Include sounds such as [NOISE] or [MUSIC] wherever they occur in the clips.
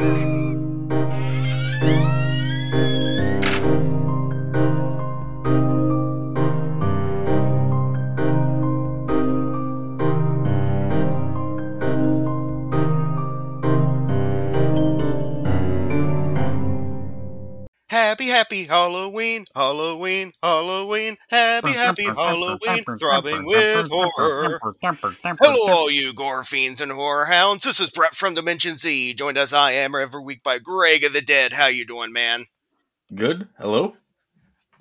Happy, [LAUGHS] happy Halloween, Halloween, Halloween, happy, happy Halloween, throbbing with horror. Hello, all you gore fiends and horror hounds. This is Brett from Dimension Z, joined as I am every week by Greg of the Dead. How you doing, man? Good. Hello.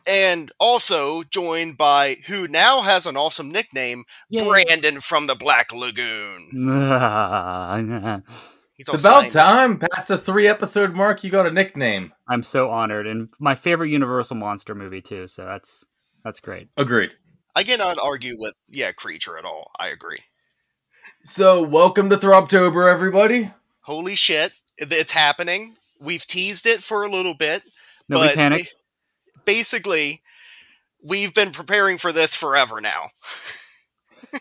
And also joined by who now has an awesome nickname, Yay. Brandon from the Black Lagoon. [LAUGHS] [LAUGHS] He's It's about time. Past the three episode mark, you got a nickname. I'm so honored, and my favorite Universal monster movie too. So that's that's great. Agreed. I cannot argue with yeah, creature at all. I agree. So, welcome to Throbtober, everybody. Holy shit, it's happening. We've teased it for a little bit. Nobody but panic. basically, we've been preparing for this forever now. [LAUGHS]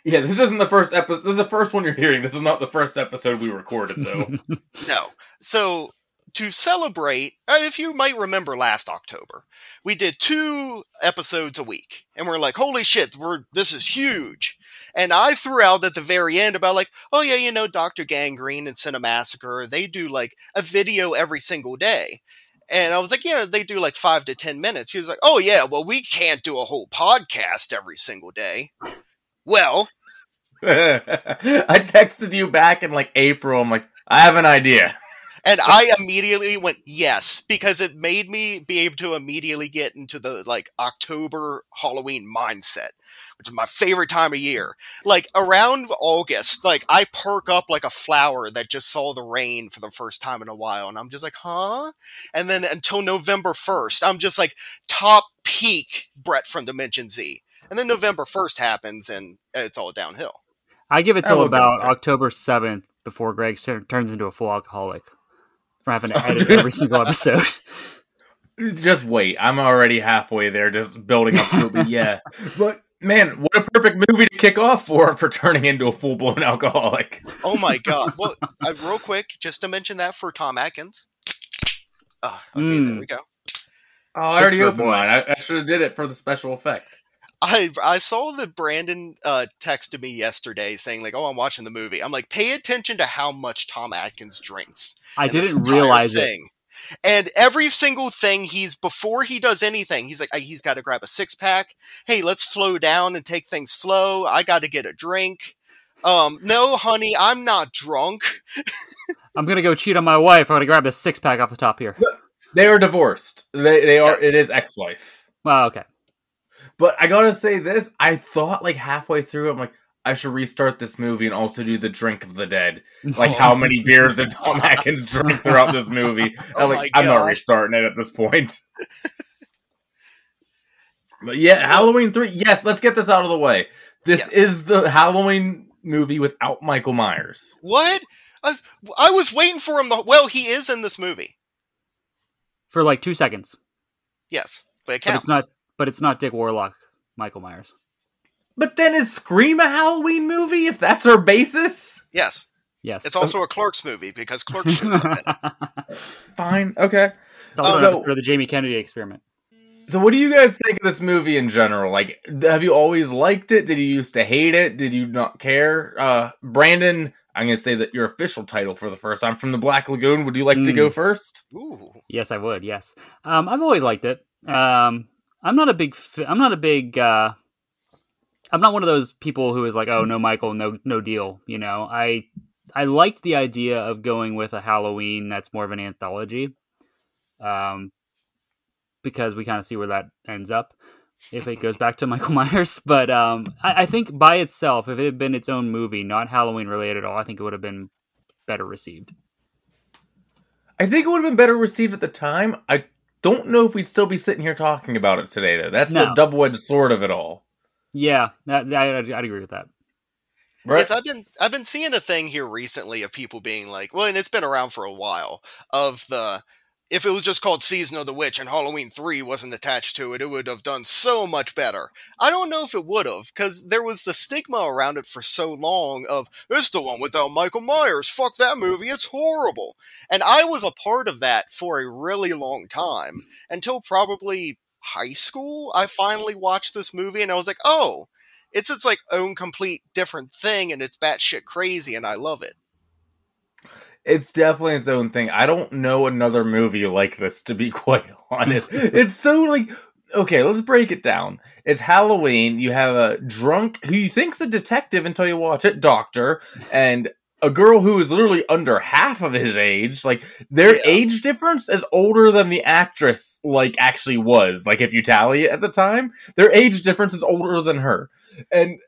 Yeah, this isn't the first episode. This is the first one you're hearing. This is not the first episode we recorded, though. [LAUGHS] No. So, to celebrate, uh, if you might remember last October, we did two episodes a week. And we're like, holy shit, we're this is huge. And I threw out at the very end about like, oh yeah, you know, Dr. Gangrene and Cinemassacre, they do like a video every single day. And I was like, yeah, they do like five to ten minutes. He was like, oh yeah, well, we can't do a whole podcast every single day. Well, [LAUGHS] I texted you back in like April. I'm like, I have an idea. And [LAUGHS] I immediately went yes because it made me be able to immediately get into the like October Halloween mindset, which is my favorite time of year. Like around August, like I perk up like a flower that just saw the rain for the first time in a while, and I'm just like, huh? And then until November first, I'm just like top peak Brett from Dimension Z. And then November first happens, and it's all downhill. I give it I till will go about. October seventh before Greg tur- turns into a full alcoholic from having to edit every [LAUGHS] single episode. Just wait. I'm already halfway there, just building up to it. Yeah. [LAUGHS] But man, what a perfect movie to kick off for for turning into a full blown alcoholic. Oh my [LAUGHS] god! Well, uh, real quick, just to mention that for Tom Atkins. Uh, okay, there Mm. we go. Oh, I already Pittsburgh opened boy. mine. I, I should have did it for the special effect. I I saw that Brandon uh, texted me yesterday saying like, "Oh, I'm watching the movie." I'm like, "Pay attention to how much Tom Atkins drinks." I didn't entire realize it. And every single thing he's before he does anything, he's like, "Uh, he's got to grab a six pack. Hey, let's slow down and take things slow. I got to get a drink. Um, no, honey, I'm not drunk. I'm gonna go cheat on my wife. I'm gonna grab the six pack off the top here. They are divorced. They they are. Yes. It is ex wife. Well, okay. But I gotta say this. I thought like halfway through, I'm like, I should restart this movie and also do the drink of the dead. Like Oh. how many [LAUGHS] beers did Tom Atkins drink throughout this movie? [LAUGHS] Oh I'm my like, I'm not restarting it at this point. [LAUGHS] but yeah, Halloween three. Yes, let's get this out of the way. This Yes. is the Halloween movie without Michael Myers. What? I, I was waiting for him. The, well, he is in this movie. For like two seconds, Yes, but it but it's not. But it's not Dick Warlock, Michael Myers. But then is Scream a Halloween movie? If that's our basis, Yes, Yes, it's also a Clerks movie because Clerks shows up in it. [LAUGHS] fine, okay. it's also an So- episode of the Jamie Kennedy experiment. So, what do you guys think of this movie in general? Like, have you always liked it? Did you used to hate it? Did you not care? Uh, Brandon, I'm going to say that your official title for the first time from the Black Lagoon. Would you like to Mm. go first? Ooh, Yes, I would. Yes, um, I've always liked it. Um, I'm not a big. I'm not a big. Uh, I'm not one of those people who is like, oh no, Michael, no, no deal. You know, I I liked the idea of going with a Halloween that's more of an anthology, um, because we kind of see where that ends up if it goes back to [LAUGHS] Michael Myers. But um, I, I think by itself, if it had been its own movie, not Halloween related at all, I think it would have been better received. I think it would have been better received at the time. I don't know if we'd still be sitting here talking about it today, though. That's the No. double edged sword of it all. Yeah, that, that I'd, I'd agree with that. Right? Yes, I've been I've been seeing a thing here recently of people being like, well, and it's been around for a while of the if it was just called Season of the Witch and Halloween 3 wasn't attached to it, it would have done so much better. I don't know if it would have, because there was the stigma around it for so long of, it's the one without Michael Myers. Fuck that movie. It's horrible. And I was a part of that for a really long time until probably high school. I finally watched this movie and I was like, oh, it's its like own complete different thing and it's batshit crazy and I love it. It's definitely its own thing. I don't know another movie like this, to be [LAUGHS] quite honest. [LAUGHS] it's so like okay, let's break it down. It's Halloween. You have a drunk who you think's a detective until you watch it, doctor, and a girl who is literally under half of his age. Like their Yeah. age difference is older than the actress like actually was. Like if you tally it at the time, their age difference is older than her. And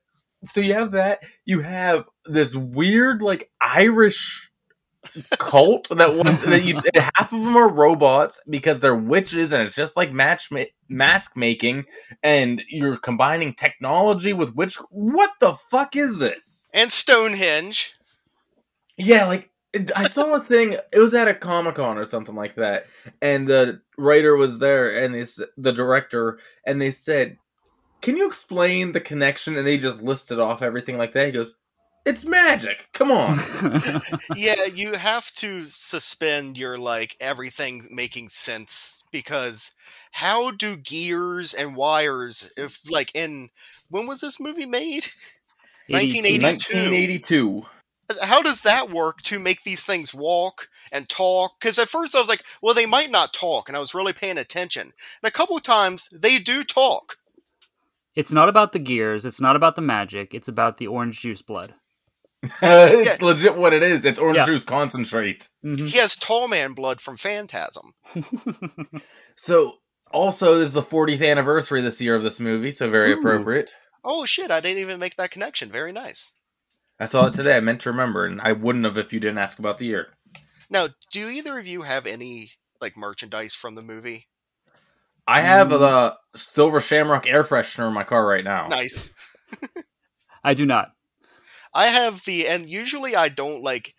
so you have that. You have this weird like Irish cult that wants that you half of them are robots because they're witches and it's just like match ma- mask making and you're combining technology with witch what the fuck is this? And Stonehenge. yeah like i saw a thing it was at a comic-con or something like that and the writer was there and it's the director and they said can you explain the connection? And they just listed off everything like that. He goes it's magic come on [LAUGHS] yeah, you have to suspend your like everything making sense because how do gears and wires if like in when was this movie made? 1982. 1982 How does that work to make these things walk and talk? Because at first I was like, well, they might not talk, and I was really paying attention. And a couple times they do talk. It's not about the gears. It's not about the magic. It's about the orange juice blood. It's legit what it is. It's orange Yeah. juice concentrate. Mhm. He has tall man blood from Phantasm. [LAUGHS] So, also, this is the 40th anniversary this year of this movie, so very Ooh. appropriate. Oh shit! I didn't even make that connection. Very nice. I saw it today. I meant to remember, and I wouldn't have if you didn't ask about the year. Now, do either of you have any like merchandise from the movie? I have Mm. the Silver Shamrock air freshener in my car right now. Nice. [LAUGHS] I do not. I have the, and usually I don't like.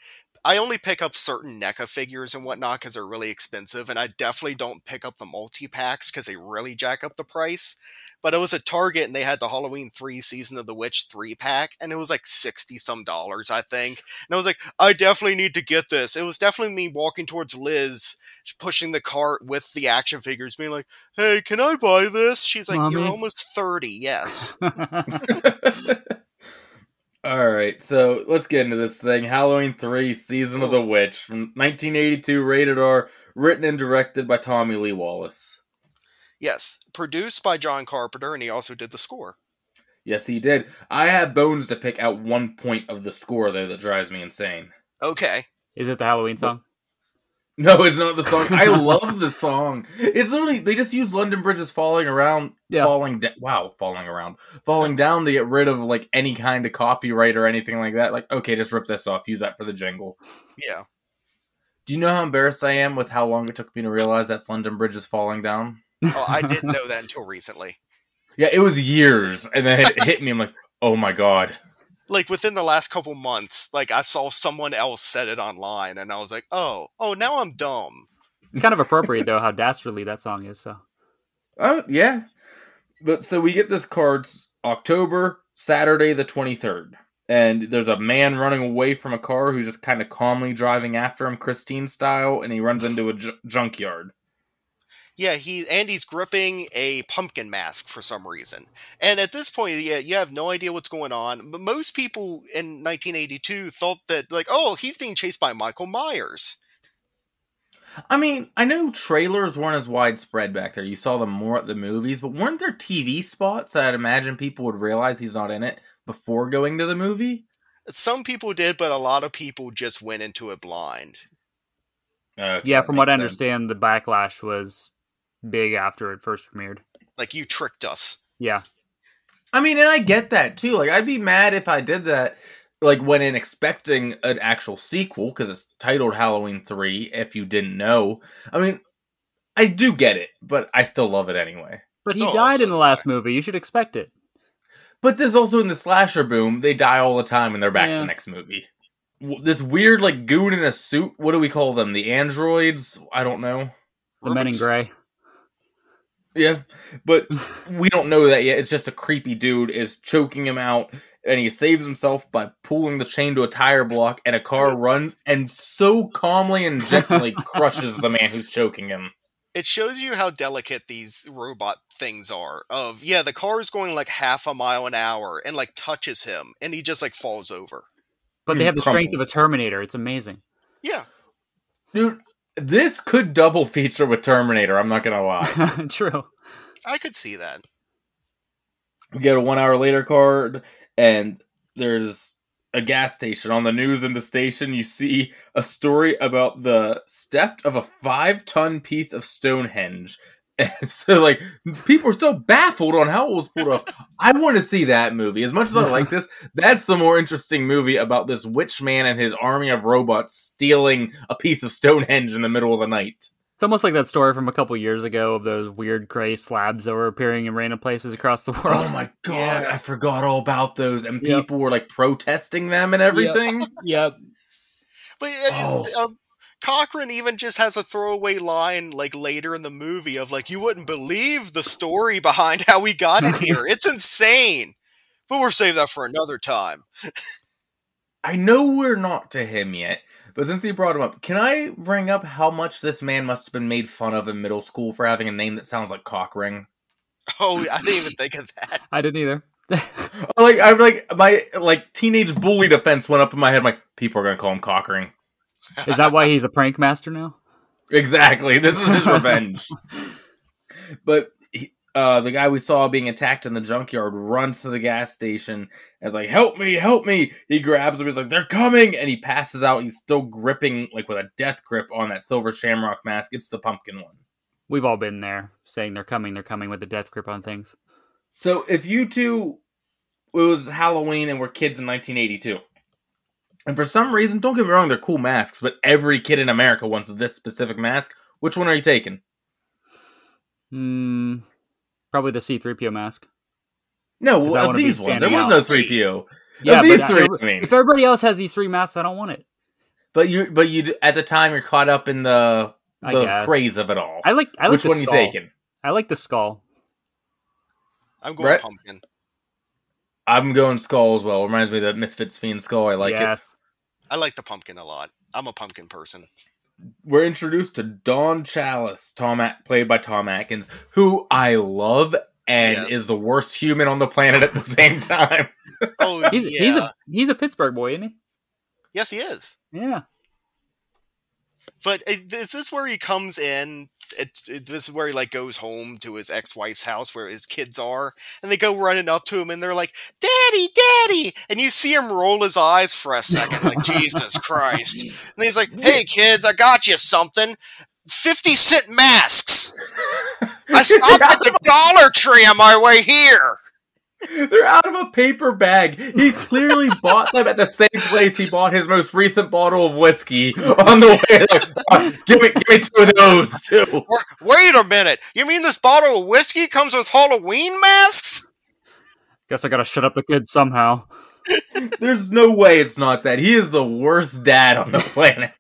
I only pick up certain NECA figures and whatnot because they're really expensive, and I definitely don't pick up the multi packs because they really jack up the price. But it was at Target and they had the Halloween 3 Season of the Witch 3 pack, and it was like 60 some dollars, I think. And I was like, I definitely need to get this. It was definitely me walking towards Liz, pushing the cart with the action figures, being like, hey, can I buy this? She's like, You're almost 30, yes. [LAUGHS] [LAUGHS] All right, so let's get into this thing. Halloween 3 Season of the Witch from 1982, rated R, written and directed by Tommy Lee Wallace. yes. Produced by John Carpenter, and he also did the score. Yes, he did. I have bones to pick out one point of the score there that drives me insane. Okay. Is it the Halloween song? No, it's not the song. I [LAUGHS] love the song. It's literally they just use London Bridges falling around, Yeah. falling down. Wow, falling around, falling down to get rid of like any kind of copyright or anything like that. Like, okay, just rip this off. Use that for the jingle. Yeah. Do you know how embarrassed I am with how long it took me to realize that's London Bridges falling down? Oh, I didn't know that until recently. [LAUGHS] Yeah, it was years, and then it hit me. I'm like, oh my god. Like within the last couple months, like I saw someone else said it online, and I was like, "Oh, oh, now I'm dumb." It's kind of appropriate though how dastardly that song is. So Oh yeah, but so we get this cards October Saturday the twenty third, and there's a man running away from a car who's just kind of calmly driving after him, Christine style, and he runs into a ju- junkyard. Yeah, he and he's gripping a pumpkin mask for some reason. And at this point, yeah, you have no idea what's going on. But most people in 1982 thought that, like, oh, he's being chased by Michael Myers. I mean, I know trailers weren't as widespread back there. You saw them more at the movies, but weren't there TV spots that I'd imagine people would realize he's not in it before going to the movie? Some people did, but a lot of people just went into it blind. Okay, yeah, from what I understand, the backlash was big after it first premiered. Like you tricked us. Yeah, I mean, and I get that too. Like, I'd be mad if I did that. Like, went in expecting an actual sequel because it's titled Halloween Three. If you didn't know, I mean, I do get it, but I still love it anyway. but he died in the last movie. You should expect it. But there's also in the slasher boom, they die all the time and they're back in the next movie. This weird like goon in a suit. What do we call them? The androids? I don't know. The Men in Urbans. Gray. Yeah, but [LAUGHS] we don't know that yet. It's just a creepy dude is choking him out, and he saves himself by pulling the chain to a tire block, and a car [LAUGHS] runs and so calmly and gently crushes the man who's choking him. It shows you how delicate these robot things are. Of yeah, the car is going like half a mile an hour and like touches him, and he just like falls over. But they have the strength of a. Terminator. It's amazing. Yeah, Dude, this could double feature with Terminator. I'm not gonna lie. [LAUGHS] True. I could see that. we get a one hour later card and there's a gas station on the news in the station you see a story about the theft of a five ton piece of stonehenge and [LAUGHS] so like people are still baffled on how it was pulled off i want to see that movie as much as i [LAUGHS] like this that's the more interesting movie about this witch man and his army of robots stealing a piece of stonehenge in the middle of the night It's almost like that story from a couple years ago of those weird gray slabs that were appearing in random places across the world. oh my [LAUGHS] god Yeah. i forgot all about those and Yep. people were like protesting them and everything yep. But uh, Oh. uh, Cochran even just has a throwaway line like later in the movie of like, "You wouldn't believe the story behind how we got it here. [LAUGHS] It's insane." But we'll save that for another time. I know we're not to him yet, but since he brought him up, can I bring up how much this man must have been made fun of in middle school for having a name that sounds like cockring? Oh, I didn't even think of that. I didn't either. [LAUGHS] Like I'm like my like teenage bully defense went up in my head. like people are gonna call him cockring. Is that why he's a prank master now? [LAUGHS] Exactly. This is his revenge. [LAUGHS] but he, uh, the guy we saw being attacked in the junkyard runs to the gas station and is like, "Help me! Help me!" He grabs him. He's like, "They're coming!" And he passes out. He's still gripping like with a death grip on that silver shamrock mask. It's the pumpkin one. We've all been there, saying they're coming, they're coming with a death grip on things. So if you two, it was Halloween and we're kids in 1982. And for some reason, don't get me wrong, they're cool masks, but every kid in America wants this specific mask. Which one are you taking? Hmm. Probably the C3PO mask. No, I of these ones. There was no 3PO. Yeah, these but, uh, three, every- I mean. if everybody else has these three masks, I don't want it. But you, but you, at the time, you're caught up in the the craze of it all. I like. I like Which the one you skull. taking? I like the skull. I'm going Brett? pumpkin. I'm going Skull as well. Reminds me of the Misfits Fiend Skull. I like yes. it. I like the pumpkin a lot. I'm a pumpkin person. We're introduced to Don Challis, Tom, At- played by Tom Atkins, who I love and Yes. is the worst human on the planet at the same time. [LAUGHS] Oh He's yeah, he's a he's a Pittsburgh boy, isn't he? yes he is. Yeah. But uh, is this where he comes in? It, it, this is where he like goes home to his ex-wife's house where his kids are, and they go running up to him and they're like, "Daddy, Daddy!" And you see him roll his eyes for a second, like Jesus Christ. [LAUGHS] And he's like, "Hey kids, I got you something. Fifty cent masks. I stopped [LAUGHS] at the Dollar Tree on my way here." They're out of a paper bag. He clearly [LAUGHS] bought them at the same place he bought his most recent bottle of whiskey on the way. Like, "Uh, give me, give me two of those too. Wait a minute. You mean this bottle of whiskey comes with Halloween masks? Guess I gotta shut up the kids somehow. There's no way it's not that. He is the worst dad on the planet.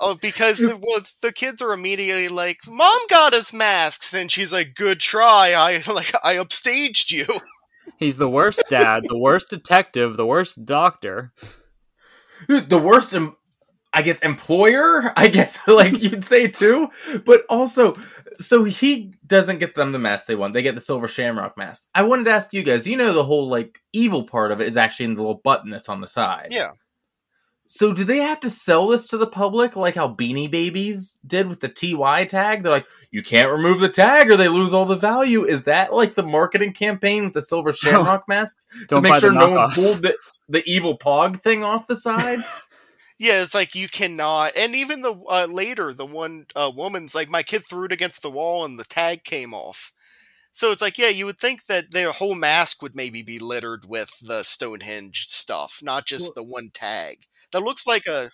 Oh, because the, well, the kids are immediately like, "Mom got us masks," and she's like, "Good try. I like I upstaged you." He's the worst dad, the worst detective, the worst doctor. the worst em- i guess employer i guess [LAUGHS] like you'd say too but also so he doesn't get them the mask they want they get the silver shamrock mask i wanted to ask you guys you know the whole like evil part of it is actually in the little button that's on the side Yeah. So do they have to sell this to the public like how beanie babies did with the ty tag they're like you can't remove the tag or they lose all the value is that like the marketing campaign with the silver shamrock masks to make sure no one pulled the, the evil pog thing off the side [LAUGHS] Yeah, it's like you cannot, and even the uh, later the one uh, woman's like, my kid threw it against the wall and the tag came off. So it's like, yeah, you would think that their whole mask would maybe be littered with the Stonehenge stuff, not just the one tag. That looks like a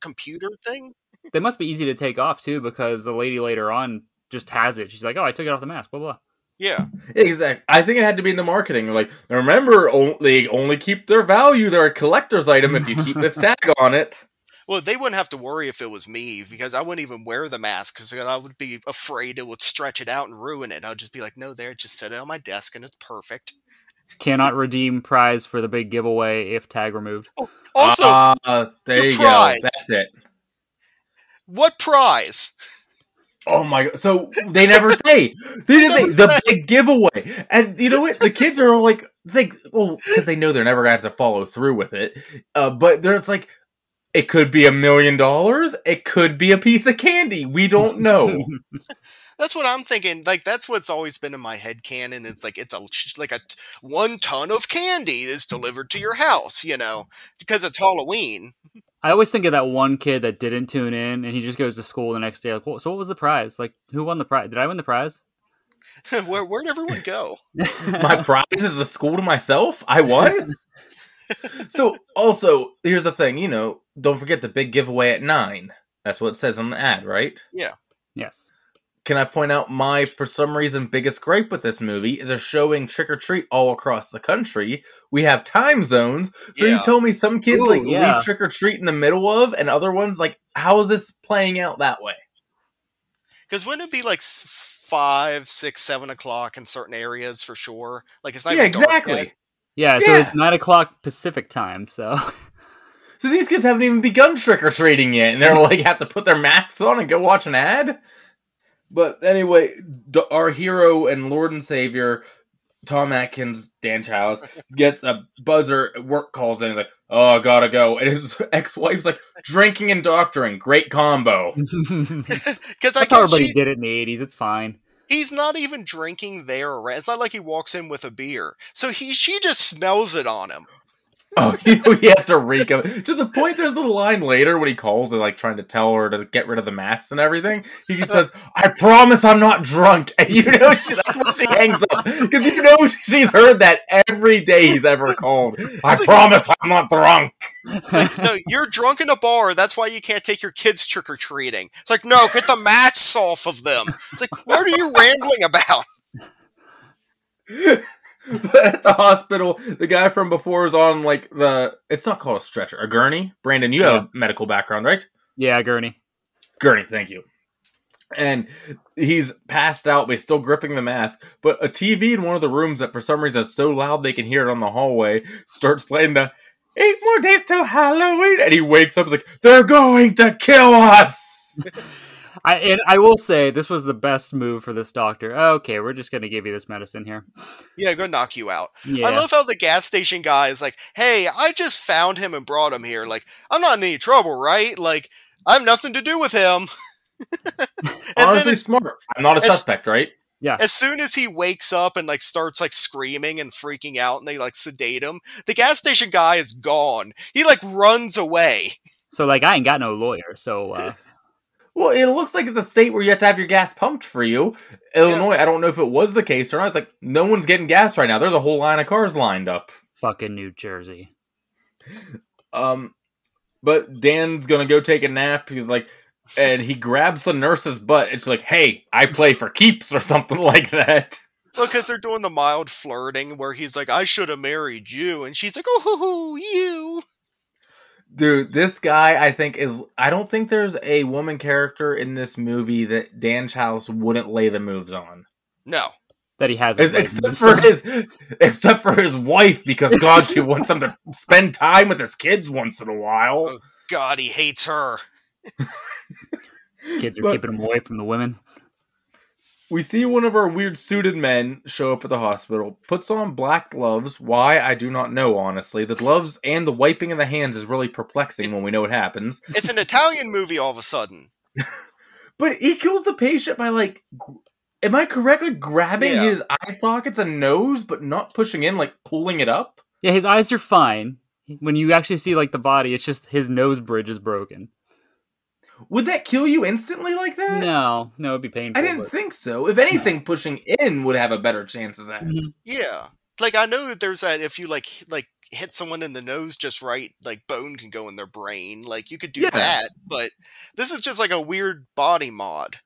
computer thing. They must be easy to take off too, because the lady later on just has it. She's like, "Oh, I took it off the mask." Blah blah. Yeah, [LAUGHS] Exactly. I think it had to be in the marketing. Like, remember, o- they only keep their value. They're a collector's item if you keep this [LAUGHS] tag on it. Well, they wouldn't have to worry if it was me because I wouldn't even wear the mask because I would be afraid it would stretch it out and ruin it. I'd just be like, no, there, just set it on my desk and it's perfect. Cannot redeem prize for the big giveaway if tag removed. Also, uh, there the you prize. go. That's it. what prize? Oh my god! So they never [LAUGHS] say. They didn't say the big giveaway, and you know what? The kids are all like, think, well, because they know they're never gonna have to follow through with it. Uh, but there's like, it could be a million dollars. It could be a piece of candy. We don't know. [LAUGHS] That's what I'm thinking. Like that's what's always been in my head canon. It's like it's a like a one ton of candy is delivered to your house. You know, because it's Halloween. I always think of that one kid that didn't tune in, and he just goes to school the next day. Like, "Well, so what was the prize? Like, who won the prize? Did I win the prize? [LAUGHS] Where where'd everyone go? [LAUGHS] my prize is the school to myself. I won. [LAUGHS] so also, here's the thing. You know, don't forget the big giveaway at nine. That's what it says on the ad, right? Yeah. Yes. Can I point out my, for some reason, biggest gripe with this movie is they're showing trick or treat all across the country. We have time zones, so you Yeah. tell me some kids Ooh, like yeah. leave trick or treat in the middle of, and other ones like, how is this playing out that way? Because wouldn't it be like five, six, seven o'clock in certain areas for sure? Like it's not yeah, even dark exactly. yet. Yeah, so it's nine o'clock Pacific time. So [LAUGHS] So these kids haven't even begun trick or treating yet, and they're like have to put their masks on and go watch an ad. But anyway, d- our hero and Lord and Savior, Tom Atkins, Dan Challis, [LAUGHS] gets a buzzer. Work calls in. He's like, "Oh, I gotta go," and his [LAUGHS] ex-wife's like, "Drinking and doctoring, great combo." [LAUGHS] Because I that's how everybody she, did it in the eighties. It's fine. he's not even drinking there. It's not like he walks in with a beer. So he she just smells it on him. [LAUGHS] Oh, know, he has to reek of it. To the point, there's the line later when he calls and like trying to tell her to get rid of the masks and everything. He says, "I promise I'm not drunk," [LAUGHS] and you know she, that's when she hangs up because you know she's heard that every day he's ever called. [LAUGHS] I promise I'm not drunk. Like, no, you're drunk in a bar. That's why you can't take your kids trick or treating. It's like, no, get the masks off of them. It's like, what are you rambling about? But [LAUGHS] at the hospital, the guy from before is on like the. It's not called a stretcher, a gurney. Brandon, you have a medical background, right? Yeah, Gurney. Gurney, thank you. And he's passed out, but he's still gripping the mask. But a TV in one of the rooms that for some reason is so loud they can hear it on the hallway starts playing the eight more days till Halloween. And he wakes up he's like, they're going to kill us. [LAUGHS] I and I will say this was the best move for this doctor. Okay, we're just gonna give you this medicine here. Yeah, go knock you out. Yeah, I love how the gas station guy is like, "Hey, I just found him and brought him here. Like, I'm not in any trouble, right? Like, I have nothing to do with him." [LAUGHS] and Honestly, then as, smart. I'm not a it's- suspect, right? Yeah. As soon as he wakes up and like starts like screaming and freaking out, and they like sedate him, the gas station guy is gone. He like runs away. so like I ain't got no lawyer, so uh, [LAUGHS] Well, it looks like it's a state where you have to have your gas pumped for you. Illinois, I don't know if it was the case or not. It's like no one's getting gas right now. There's a whole line of cars lined up. fucking New Jersey. Um, but Dan's gonna go take a nap. He's like, and he grabs the nurse's butt. It's like, hey, I play for keeps or something [LAUGHS] like that. Well, because they're doing the mild flirting where he's like, "I should have married you," and she's like, "Oh, hoo, hoo, you." Dude, this guy, I think is. I don't think there's a woman character in this movie that Dan Challis wouldn't lay the moves on, No, That he has Ex- except for his, except for his wife, because God, she wants him to spend time with his kids once in a while. Oh, God, he hates her. kids are but- keeping him away from the women. We see one of our weird suited men show up at the hospital, puts on black gloves. Why, I do not know, honestly. The gloves and the wiping of the hands is really perplexing when we know what happens. It's an Italian movie all of a sudden. [LAUGHS] But he kills the patient by, like, am I correctly grabbing Yeah. his eye sockets and nose, but not pushing in, like pulling it up? Yeah, his eyes are fine. When you actually see like the body, it's just his nose bridge is broken. Would that kill you instantly like that? No, no, it'd be painful. I didn't but- think so. If anything, pushing in would have a better chance of that. Mhm. Yeah, like I know that there's that if you like like hit someone in the nose just right, like bone can go in their brain. Like you could do Yeah. that, but this is just like a weird body mod.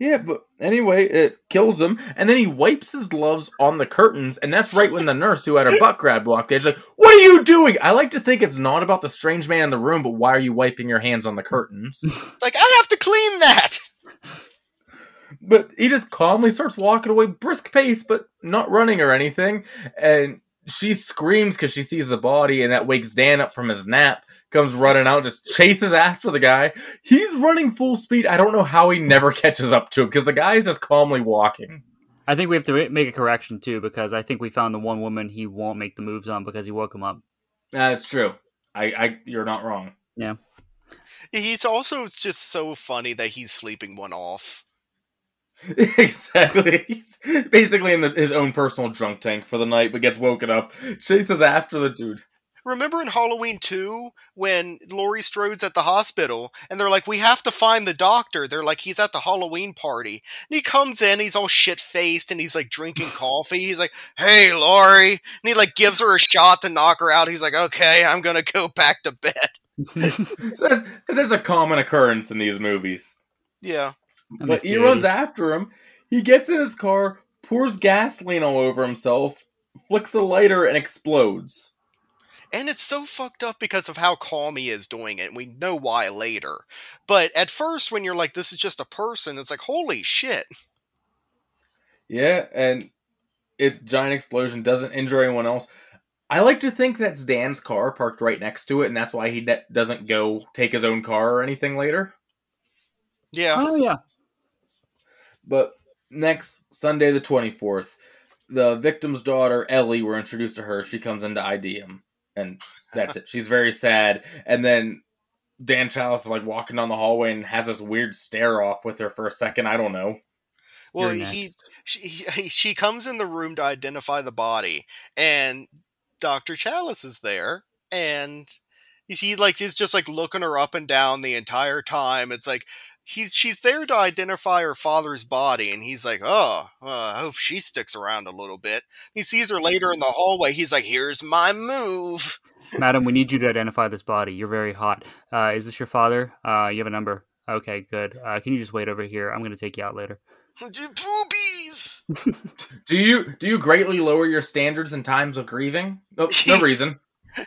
Yeah, but anyway, it kills him, and then he wipes his gloves on the curtains, and that's right when the nurse who had her butt grabbed walked in. She's like, "What are you doing?" I like to think it's not about the strange man in the room, but why are you wiping your hands on the curtains? [LAUGHS] Like, I have to clean that. but he just calmly starts walking away, brisk pace, but not running or anything. And she screams because she sees the body, and that wakes Dan up from his nap. Comes running out, just chases after the guy. He's running full speed. I don't know how he never catches up to him because the guy is just calmly walking. I think we have to make a correction too because I think we found the one woman he won't make the moves on because he woke him up. That's true. I, I, you're not wrong. Yeah. He's also just so funny that he's sleeping one off. [LAUGHS] exactly. He's basically in the, his own personal drunk tank for the night, but gets woken up, chases after the dude. Remember in Halloween 2 when Laurie Strode's at the hospital and they're like, We have to find the doctor. They're like, He's at the Halloween party. And he comes in, he's all shit faced and he's like drinking [LAUGHS] coffee. He's like, Hey, Laurie. And he like gives her a shot to knock her out. He's like, Okay, I'm going to go [LAUGHS] back to bed. So that's, that's a common occurrence in these movies. Yeah. But he runs after him. He gets in his car, pours gasoline all over himself, flicks the lighter, and explodes. And it's so fucked up because of how calm he is doing it. And we know why later. But at first, when you're like, This is just a person, it's like, Holy shit. Yeah, and its giant explosion doesn't injure anyone else. I like to think that's Dan's car parked right next to it, and that's why he de- doesn't go take his own car or anything later. Yeah. Oh yeah. But next Sunday, the 24th, the victim's daughter, Ellie, we're introduced to her. She comes into ID him, and that's it. She's very sad. And then Dan Challis is like walking down the hallway and has this weird stare off with her for a second. I don't know. Well, he she, he she comes in the room to identify the body, and Doctor Challis is there, and he like is just like looking her up and down the entire time. It's like he's she's there to identify her father's body, and he's like, oh, uh, I hope she sticks around a little bit. He sees her later in the hallway. He's like, here's my move. Madam, we need you to identify this body. You're very hot. Uh, is this your father? Uh, you have a number. Okay, good. Uh, can you just wait over here? I'm going to take you out later. [LAUGHS] Boobies. [LAUGHS] Do you do you greatly lower your standards in times of grieving? No, no [LAUGHS] reason.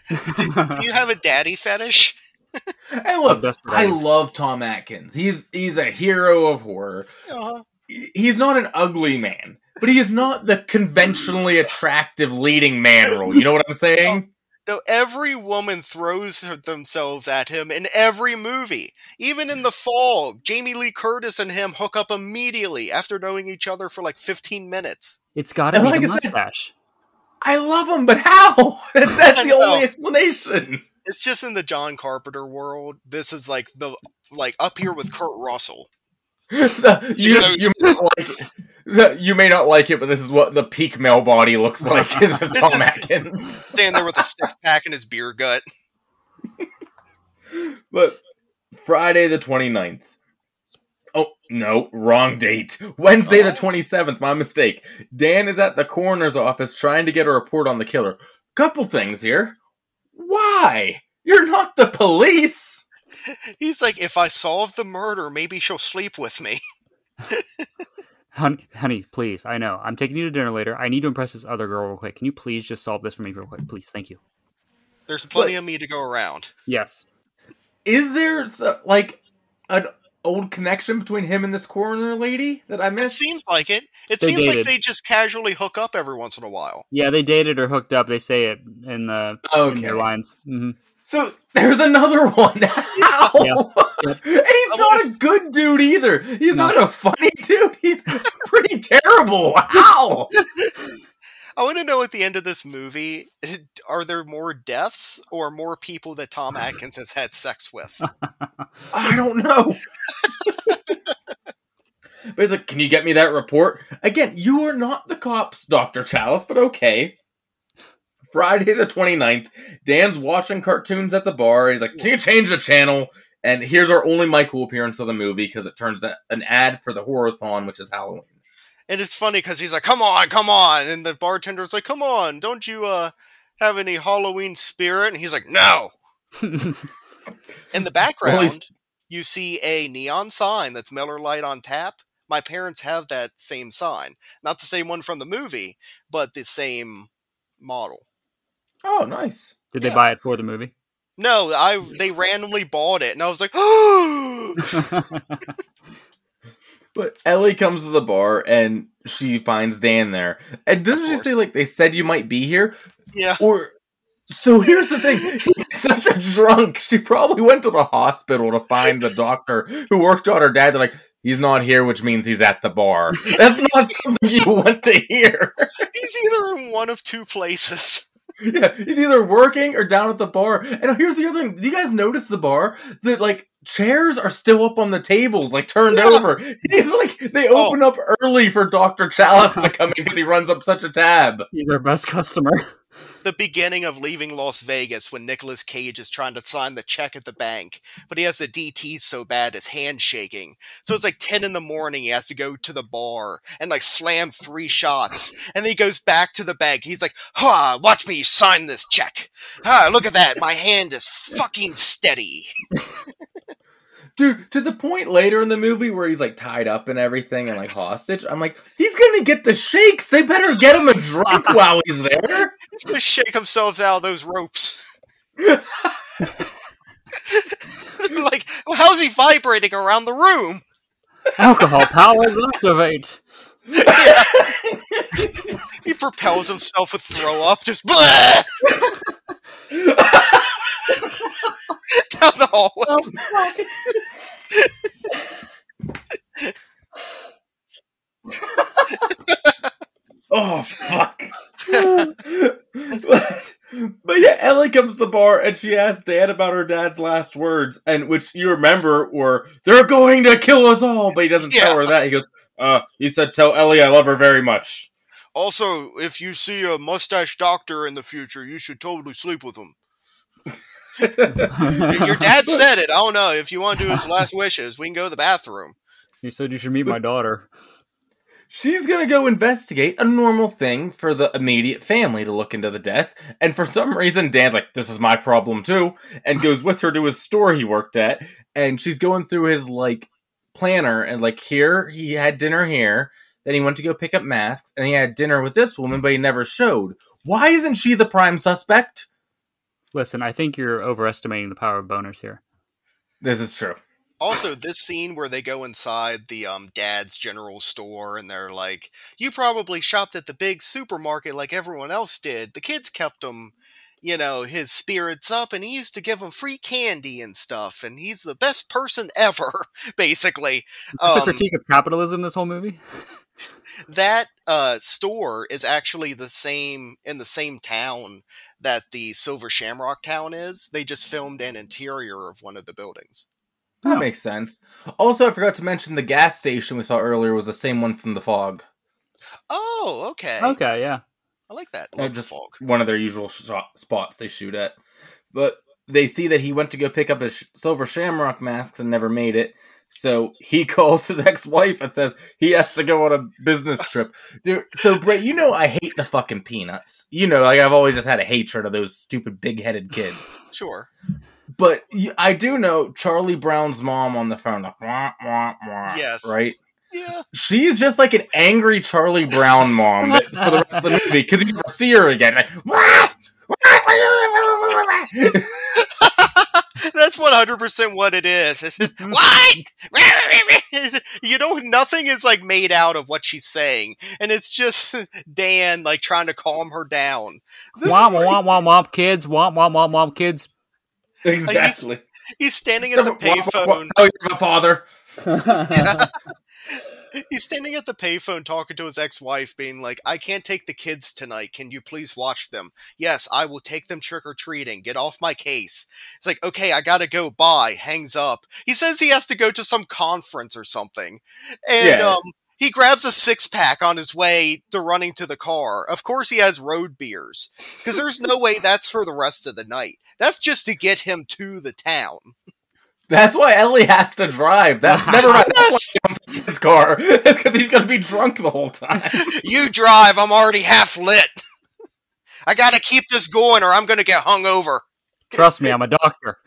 Do you have a daddy fetish? [LAUGHS] Hey, look, I love Tom Atkins. He's he's a hero of horror. Uh-huh. He's not an ugly man, but he is not the conventionally attractive leading man role. You know what I'm saying? [LAUGHS] No, every woman throws themselves at him in every movie. Even in The Fog, Jamie Lee Curtis and him hook up immediately after knowing each other for like 15 minutes. It's got to be like the I said- mustache. I love him, but how? [LAUGHS] That's, that's the know. only explanation. It's just in the John Carpenter world. This is like the like up here with Kurt Russell. [LAUGHS] The- you, you may not like it. The- you may not like it, but this is what the peak male body looks [LAUGHS] like. [LAUGHS] This Tom Atkins. Stand there with a six pack in his beer gut. But Friday the 29th. Oh, no, wrong date. Wednesday the Oh. 27th, my mistake. Dan is at the coroner's office trying to get a report on the killer. Couple things here. Why? You're not the police. [LAUGHS] He's like, if I solve the murder, maybe she'll sleep with me. [LAUGHS] Honey, honey, please. I know. I'm taking you to dinner later. I need to impress this other girl real quick. Can you please just solve this for me real quick? Please. Thank you. There's plenty of me to go around. Yes. Is there like an old connection between him and this coroner lady that I It missed? seems like it. It They seems like they just casually hook up every once in a while. Yeah, they dated or hooked up. They say it in the in Okay. their lines. hmm So there's another one. [LAUGHS] How? Yep. And he's not a good dude either. He's No. not a funny dude. He's pretty terrible. How? [LAUGHS] I want to know at the end of this movie, [LAUGHS] are there more deaths or more people that Tom Atkins has had sex with? I don't know. but [LAUGHS] he's like, Can you get me that report? Again, you are not the cops, Dr. Challis, but okay. Friday the 29th, Dan's watching cartoons at the bar. He's like, Can you change the channel? And here's our only Michael appearance of the movie because it turns that an ad for the Horrorthon, which is Halloween. And it's funny because he's like, "Come on, come on," and the bartender's like, "Come on, don't you uh have any Halloween spirit?" And he's like, "No." In the [LAUGHS] background, Well, you see a neon sign that's Miller Lite on tap, My parents have that same sign, not the same one from the movie, but the same model. Oh, nice. Did they buy it for the movie? No, I they randomly bought it, and I was like, oh, [GASPS] [LAUGHS] [LAUGHS] But Ellie comes to the bar and she finds Dan there. And doesn't she say like they said you might be here? yeah. Or so here's the thing. [LAUGHS] He's such a drunk. She probably went to the hospital to find the doctor who worked on her dad. They're like, he's not here, which means he's at the bar. [LAUGHS] That's not something you want to hear. He's either in one of two places. Yeah, he's either working or down at the bar. And here's the other thing. Do you guys notice the bar? That like chairs are still up on the tables, like turned Yeah. over. [LAUGHS] He's like they Oh. open up early for Dr. Challis to come in because he runs up such a tab. He's our best customer. [LAUGHS] The beginning of leaving Las Vegas when Nicolas Cage is trying to sign the check at the bank, but he has the DT so bad his hand shaking. So it's like ten in the morning. He has to go to the bar and like slam three shots, and then he goes back to the bank. He's like, "Ha! Watch me sign this check. Ah, look at that. My hand is fucking steady." [LAUGHS] Dude, to the point later in the movie where he's like tied up and everything and like hostage, I'm like, he's gonna get the shakes. They better get him a drink [LAUGHS] while he's there. He's gonna shake himself out of those ropes. [LAUGHS] [LAUGHS] like, well, how's he vibrating around the room? Alcohol powers activate. He propels himself with throw up, just blah! [LAUGHS] down the hallway. Oh, fuck. [LAUGHS] Oh fuck. [LAUGHS] but yeah, Ellie comes to the bar and she asks Dan about her dad's last words, and which you remember were "They're going to kill us all," but he doesn't tell her that. He goes, "Uh, he said, tell Ellie I love her very much." Also, if you see a mustache doctor in the future, you should totally sleep with him. [LAUGHS] Your dad said it. I don't know. If you want to do his last wishes, we can go to the bathroom. He said you should meet my daughter. She's gonna go investigate a normal thing for the immediate family to look into the death, and for some reason, Dan's like, "This is my problem too," and goes with her to his store he worked at, and she's going through his like planner and like here he had dinner here, then he went to go pick up masks, and he had dinner with this woman, but he never showed. Why isn't she the prime suspect? Listen, I think you're overestimating the power of boners here. This is true. Also, this scene where they go inside the um dad's general store and they're like, "You probably shopped at the big supermarket like everyone else did. The kids kept him, you know, his spirits up, and he used to give them free candy and stuff. And he's the best person [LAUGHS] ever, basically." Is this a Um, critique of capitalism, this whole movie? that uh, store is actually the same in the same town that the Silver Shamrock town is. They just filmed an interior of one of the buildings. That Oh. makes sense. Also, I forgot to mention the gas station we saw earlier was the same one from The Fog. Oh, okay. Okay, yeah. I like that. Love just the fog. one of their usual shot spots they shoot at. But they see that he went to go pick up his sh- silver shamrock masks and never made it. So he [LAUGHS] calls his ex-wife and says he has to go on a business trip. Dude, so Brett, you know I hate the fucking peanuts. You know, like I've always just had a hatred of those stupid big-headed kids. Sure. But I do know Charlie Brown's mom on the phone, like, wah, wah, wah, Yes. right? Yeah. She's just like an angry Charlie Brown mom for the rest of the movie because you never see her again. Like, "Wah! [LAUGHS] That's one hundred percent what it is. Just, Mhm. what? [LAUGHS] you know, nothing is like made out of what she's saying, and it's just [LAUGHS] Dan like trying to calm her down. This is Womp where womp womp womp kids. Womp womp womp womp kids. exactly. He's standing at the payphone. Oh, you're my father. [LAUGHS] He's standing at the payphone talking to his ex-wife, being like, "I can't take the kids tonight. Can you please watch them?" Yes, I will take them trick or treating. Get off my case. It's like, okay, I gotta go. Bye. Hangs up. He says he has to go to some conference or something, and Yeah. um, he grabs a six pack on his way to running to the car. Of course, he has road beers because there's no way that's for the rest of the night. That's just to get him to the town. That's why Ellie has to drive. That's [LAUGHS] never mind. That's why he comes in his car. [LAUGHS] It's because he's gonna be drunk the whole time. [LAUGHS] you drive. I'm already half lit. I gotta keep this going, or I'm gonna get hung over. Trust me, I'm a doctor.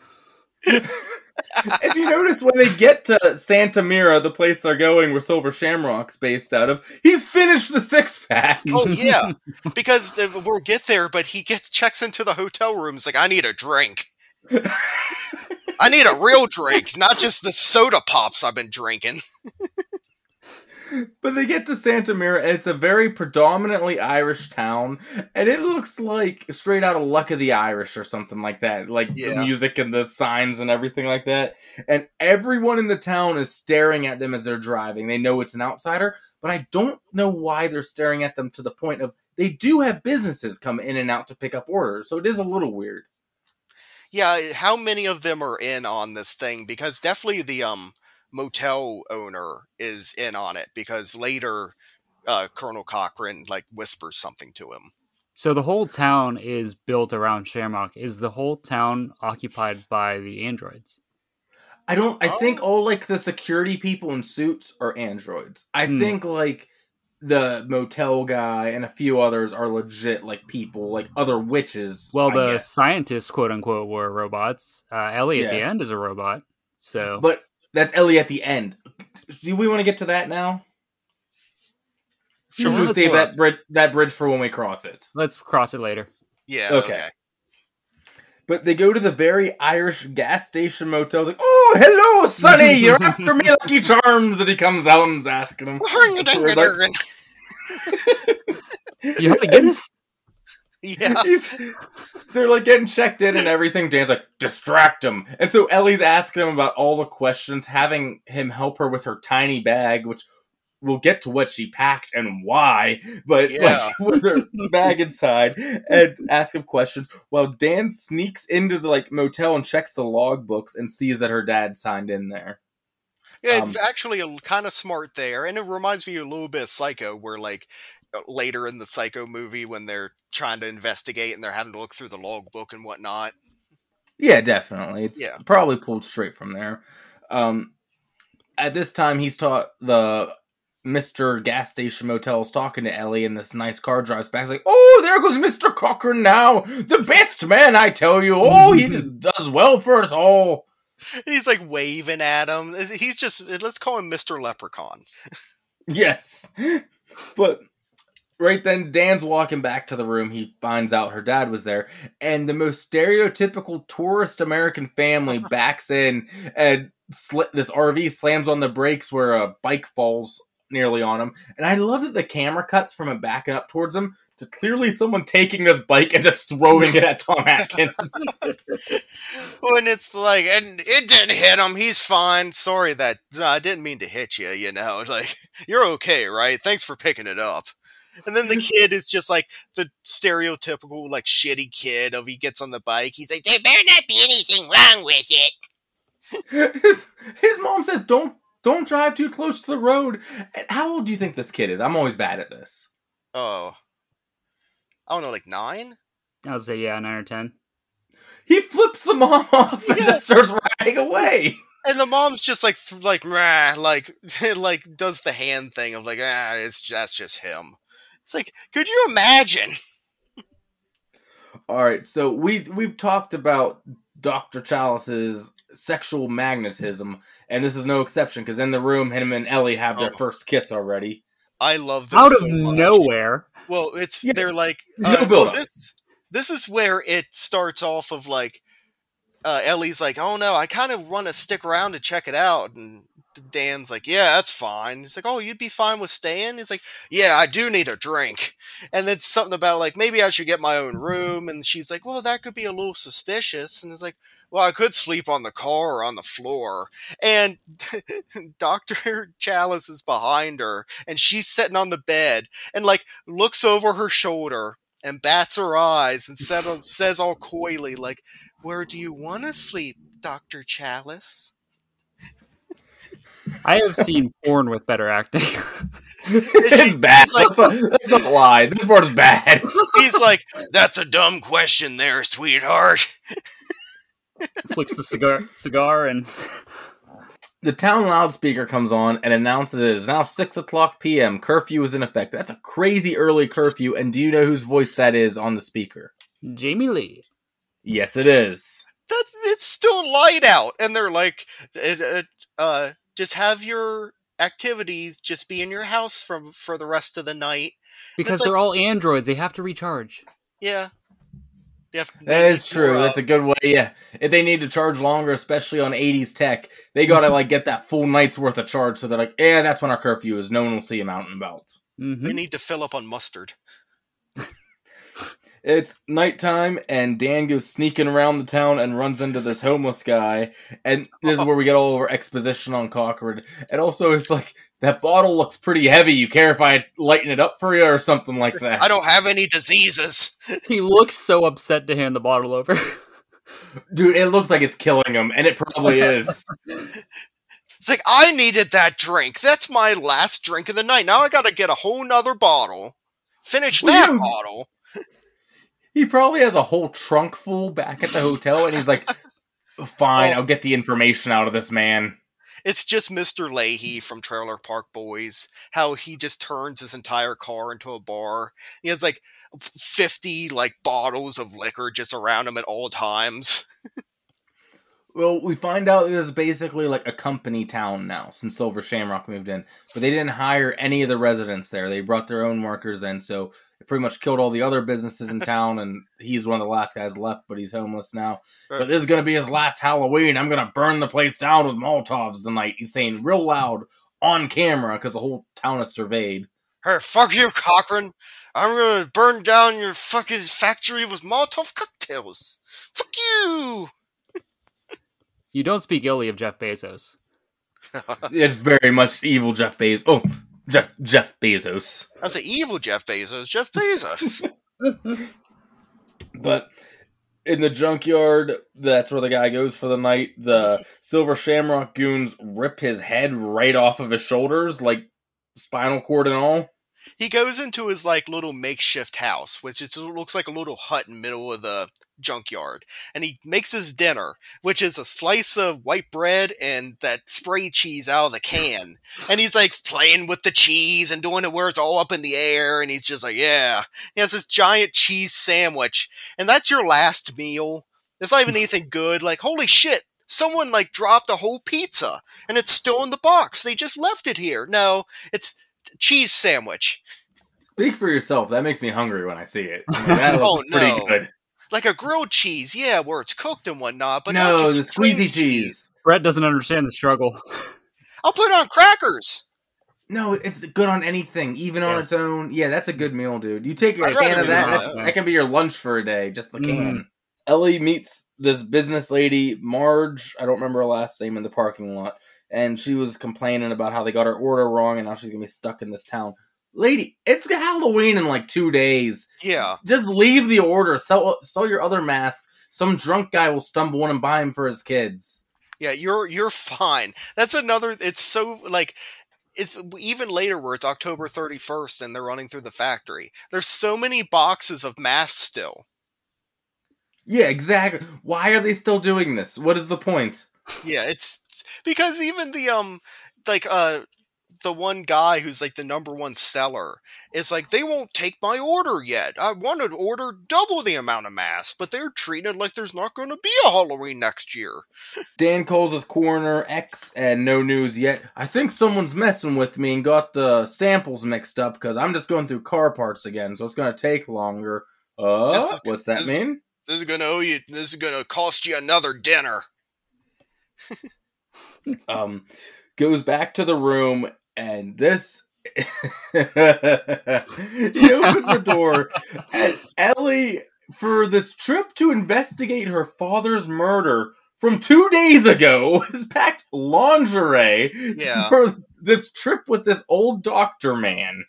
if you notice when they get to Santa Mira, the place they're going where Silver Shamrock's based out of, he's finished the six pack. Oh yeah, because we'll get there, but he gets checks into the hotel room. He's like, I need a drink. I need a real drink, not just the soda pops I've been drinking. [LAUGHS] But they get to Santa Mira, and it's a very predominantly Irish town, and it looks like straight out of Luck of the Irish or something like that. Like the music and the signs and everything like that. And everyone in the town is staring at them as they're driving. They know it's an outsider, but I don't know why they're staring at them to the point of they do have businesses come in and out to pick up orders. So it is a little weird. Yeah, how many of them are in on this thing? Because definitely the um motel owner is in on it because later uh, Colonel Cochran like whispers something to him. So the whole town is built around Shamrock. Is the whole town occupied by the androids? I don't. I think Oh. all like the security people in suits are androids. I Hmm. think like the motel guy and a few others are legit like people, like other witches. Well, I the guess. scientists, quote unquote, were robots. Uh, Ellie at the end is a robot. So but that's Ellie at the end. Do we want to get to that now? Sure, Should we let's save that bridge that bridge for when we cross it? let's cross it later. Yeah. Okay. Okay. But they go to the very Irish gas station motel. Like, oh, hello, Sonny, you're after me, Lucky Charms, and he comes out and's asking him. [LAUGHS] We're You had a Guinness? [LAUGHS] yeah. He's, they're like getting checked in and everything. Dan's like, distract him. And so Ellie's asking him about all the questions, having him help her with her tiny bag, which we'll get to what she packed and why, but Yeah. like [LAUGHS] with her bag inside and ask him questions while Dan sneaks into the like motel and checks the logbooks and sees that her dad signed in there. Yeah, Um, it's actually kind of smart there, and it reminds me a little bit of Psycho, where like uh, later in the Psycho movie when they're trying to investigate and they're having to look through the logbook and whatnot. Yeah, definitely. It's Yeah. probably pulled straight from there. Um, at this time, he's taught the Mister Gas Station Motel is talking to Ellie, and this nice car drives back. He's like, "Oh, there goes Mister Cochran now, the best man, I tell you. Oh, he [LAUGHS] does well for us all." He's like waving at him. He's just let's call him Mister Leprechaun. [LAUGHS] Yes, but right then, Dan's walking back to the room. He finds out her dad was there, and the most stereotypical tourist American family [LAUGHS] backs in, and sl- this RV slams on the brakes where a bike falls nearly on him. And I love that the camera cuts from it backing up towards him to clearly someone taking this bike and just throwing it at Tom Atkins. [LAUGHS] when it's like, and it didn't hit him. He's fine. Sorry that no, I didn't mean to hit you. You know, [LAUGHS] like you're okay, right? Thanks for picking it up. And then the kid is just like the stereotypical like shitty kid of he gets on the bike. He's like, there better not be anything wrong with it. [LAUGHS] his, his mom says, "Don't don't drive too close to the road." And how old do you think this kid is? I'm always bad at this. Oh, I don't know, like nine. I would say yeah, nine or ten. He flips the mom [LAUGHS] off and Yeah. just starts riding away. And the mom's just like, like, rah, like, [LAUGHS] like, does the hand thing of like, ah, it's that's just him. It's like, could you imagine? [LAUGHS] All right, so we we've talked about Doctor Challis's sexual magnetism, and this is no exception because in the room, him and Ellie have their Oh. first kiss already. I love this Out of so much. nowhere. Well, it's Yeah. they're like, No uh, well, this this is where it starts off of like, uh, Ellie's like, oh no, I kind of want to stick around to check it out, and Dan's like, yeah, that's fine. He's like, oh, you'd be fine with staying. He's like, yeah, I do need a drink, [LAUGHS] and then something about like maybe I should get my own room, and she's like, well, that could be a little suspicious, and it's like. Well, I could sleep on the car or on the floor. And [LAUGHS] Dr. Challis is behind her, and she's sitting on the bed and like looks over her shoulder and bats her eyes and says all coyly, like, Where do you want to sleep, Dr. Challis? I have seen porn with better acting. [LAUGHS] it's bad. he's like- let's, not, let's lie. This part is bad. He's like, That's a dumb question there, sweetheart. Flicks the cigar, cigar, and [LAUGHS] The town loudspeaker comes on and announces it is now six o'clock p.m. Curfew is in effect. That's a crazy early curfew. And do you know whose voice that is on the speaker? Jamie Lee. Yes, it is. that it's still light out, and they're like, uh, uh, just have your activities just be in your house from for the rest of the night. Because they're all androids, they have to recharge. Yeah, They have- they That true. more, uh, That's a good way. Yeah, if they need to charge longer, especially on '80s tech, they gotta like get that full night's worth of charge. So they're like, yeah, that's when our curfew is. No one will see them out and about. Mhm. They need to fill up on mustard. It's nighttime, and Dan goes sneaking around the town and runs into this homeless guy. And this is [LAUGHS] where we get all of our exposition on Cochran. And also, it's like that bottle looks pretty heavy. You care if I lighten it up for you or something like that? I don't have any diseases. [LAUGHS] He looks so upset to hand the bottle over. dude. It looks like it's killing him, and it probably is. [LAUGHS] It's like I needed that drink. That's my last drink of the night. Now I got to get a whole nother bottle. Finish Well, that you- bottle. He probably has a whole trunk full back at the hotel, and he's like, "Fine, Oh. I'll get the information out of this man." It's just Mr. Lahey from Trailer Park Boys. How he just turns his entire car into a bar. He has like fifty like bottles of liquor just around him at all times. [LAUGHS] Well, we find out this is basically like a company town now since Silver Shamrock moved in, but they didn't hire any of the residents there. They brought their own workers in, so it pretty much killed all the other businesses in town. And he's one of the last guys left, but he's homeless now. But this is gonna be his last Halloween. I'm gonna burn the place down with Molotovs tonight. He's saying real loud on camera because the whole town is surveyed. Hey, fuck you, Cochran. I'm gonna burn down your fucking factory with Molotov cocktails. Fuck you. you don't speak illy of Jeff Bezos. [LAUGHS] It's very much evil Jeff Bezos. Oh, Jeff Jeff Bezos. I say evil Jeff Bezos. Jeff Bezos. [LAUGHS] But in the junkyard, that's where the guy goes for the night. The Silver Shamrock goons rip his head right off of his shoulders, like spinal cord and all. he goes into his like little makeshift house, which is, looks like a little hut in the middle of the junkyard, and he makes his dinner, which is a slice of white bread and that spray cheese out of the [LAUGHS] can. And he's like playing with the cheese and doing it where it's all up in the air, and he's just like, yeah. He has this giant cheese sandwich, and that's your last meal. It's not even [LAUGHS] anything good. Like, holy shit. Someone like dropped a whole pizza and it's still in the box. They just left it here. No, it's cheese sandwich. Speak for yourself. That makes me hungry when I see it. I mean, [LAUGHS] that Oh, looks pretty no. good. Like a grilled cheese, yeah, where it's cooked and whatnot, but no, not the just cream squeezy cheese. Brett doesn't understand the struggle. [LAUGHS] I'll put it on crackers. No, it's good on anything, even on its own. Yeah, that's a good meal, dude. You take a I'd can of be that. on that's- That can be your lunch for a day, just the can. Mm-hmm. Ellie meets this business lady, Marge. I don't remember her last name in the parking lot, and she was complaining about how they got her order wrong, and now she's gonna be stuck in this town. Lady, it's Halloween in like two days. Yeah, Just leave the order. Sell sell your other masks. Some drunk guy will stumble in and buy them for his kids. yeah, you're you're fine. That's another. It's so like. It's even later where it's October 31st and they're running through the factory. There's so many boxes of masks still. Yeah, exactly. Why are they still doing this? What is the point? Yeah, it's it's- because even the um like uh the one guy who's like the number one seller is like they won't take my order yet. I wanted to order double the amount of masks, but they're treating it like there's not going to be a Halloween next year. Dan calls his coroner X and no news yet. I think someone's messing with me and got the samples mixed up because I'm just going through car parts again, so it's gonna take longer. Uh, is- what's that this- mean? This is going to owe you. This is going to cost you another dinner. [LAUGHS] Um, goes back to the room and this. [LAUGHS] he opens the door and Ellie, for this trip to investigate her father's murder from two days ago, [LAUGHS] has packed lingerie Yeah. for this trip with this old doctor man.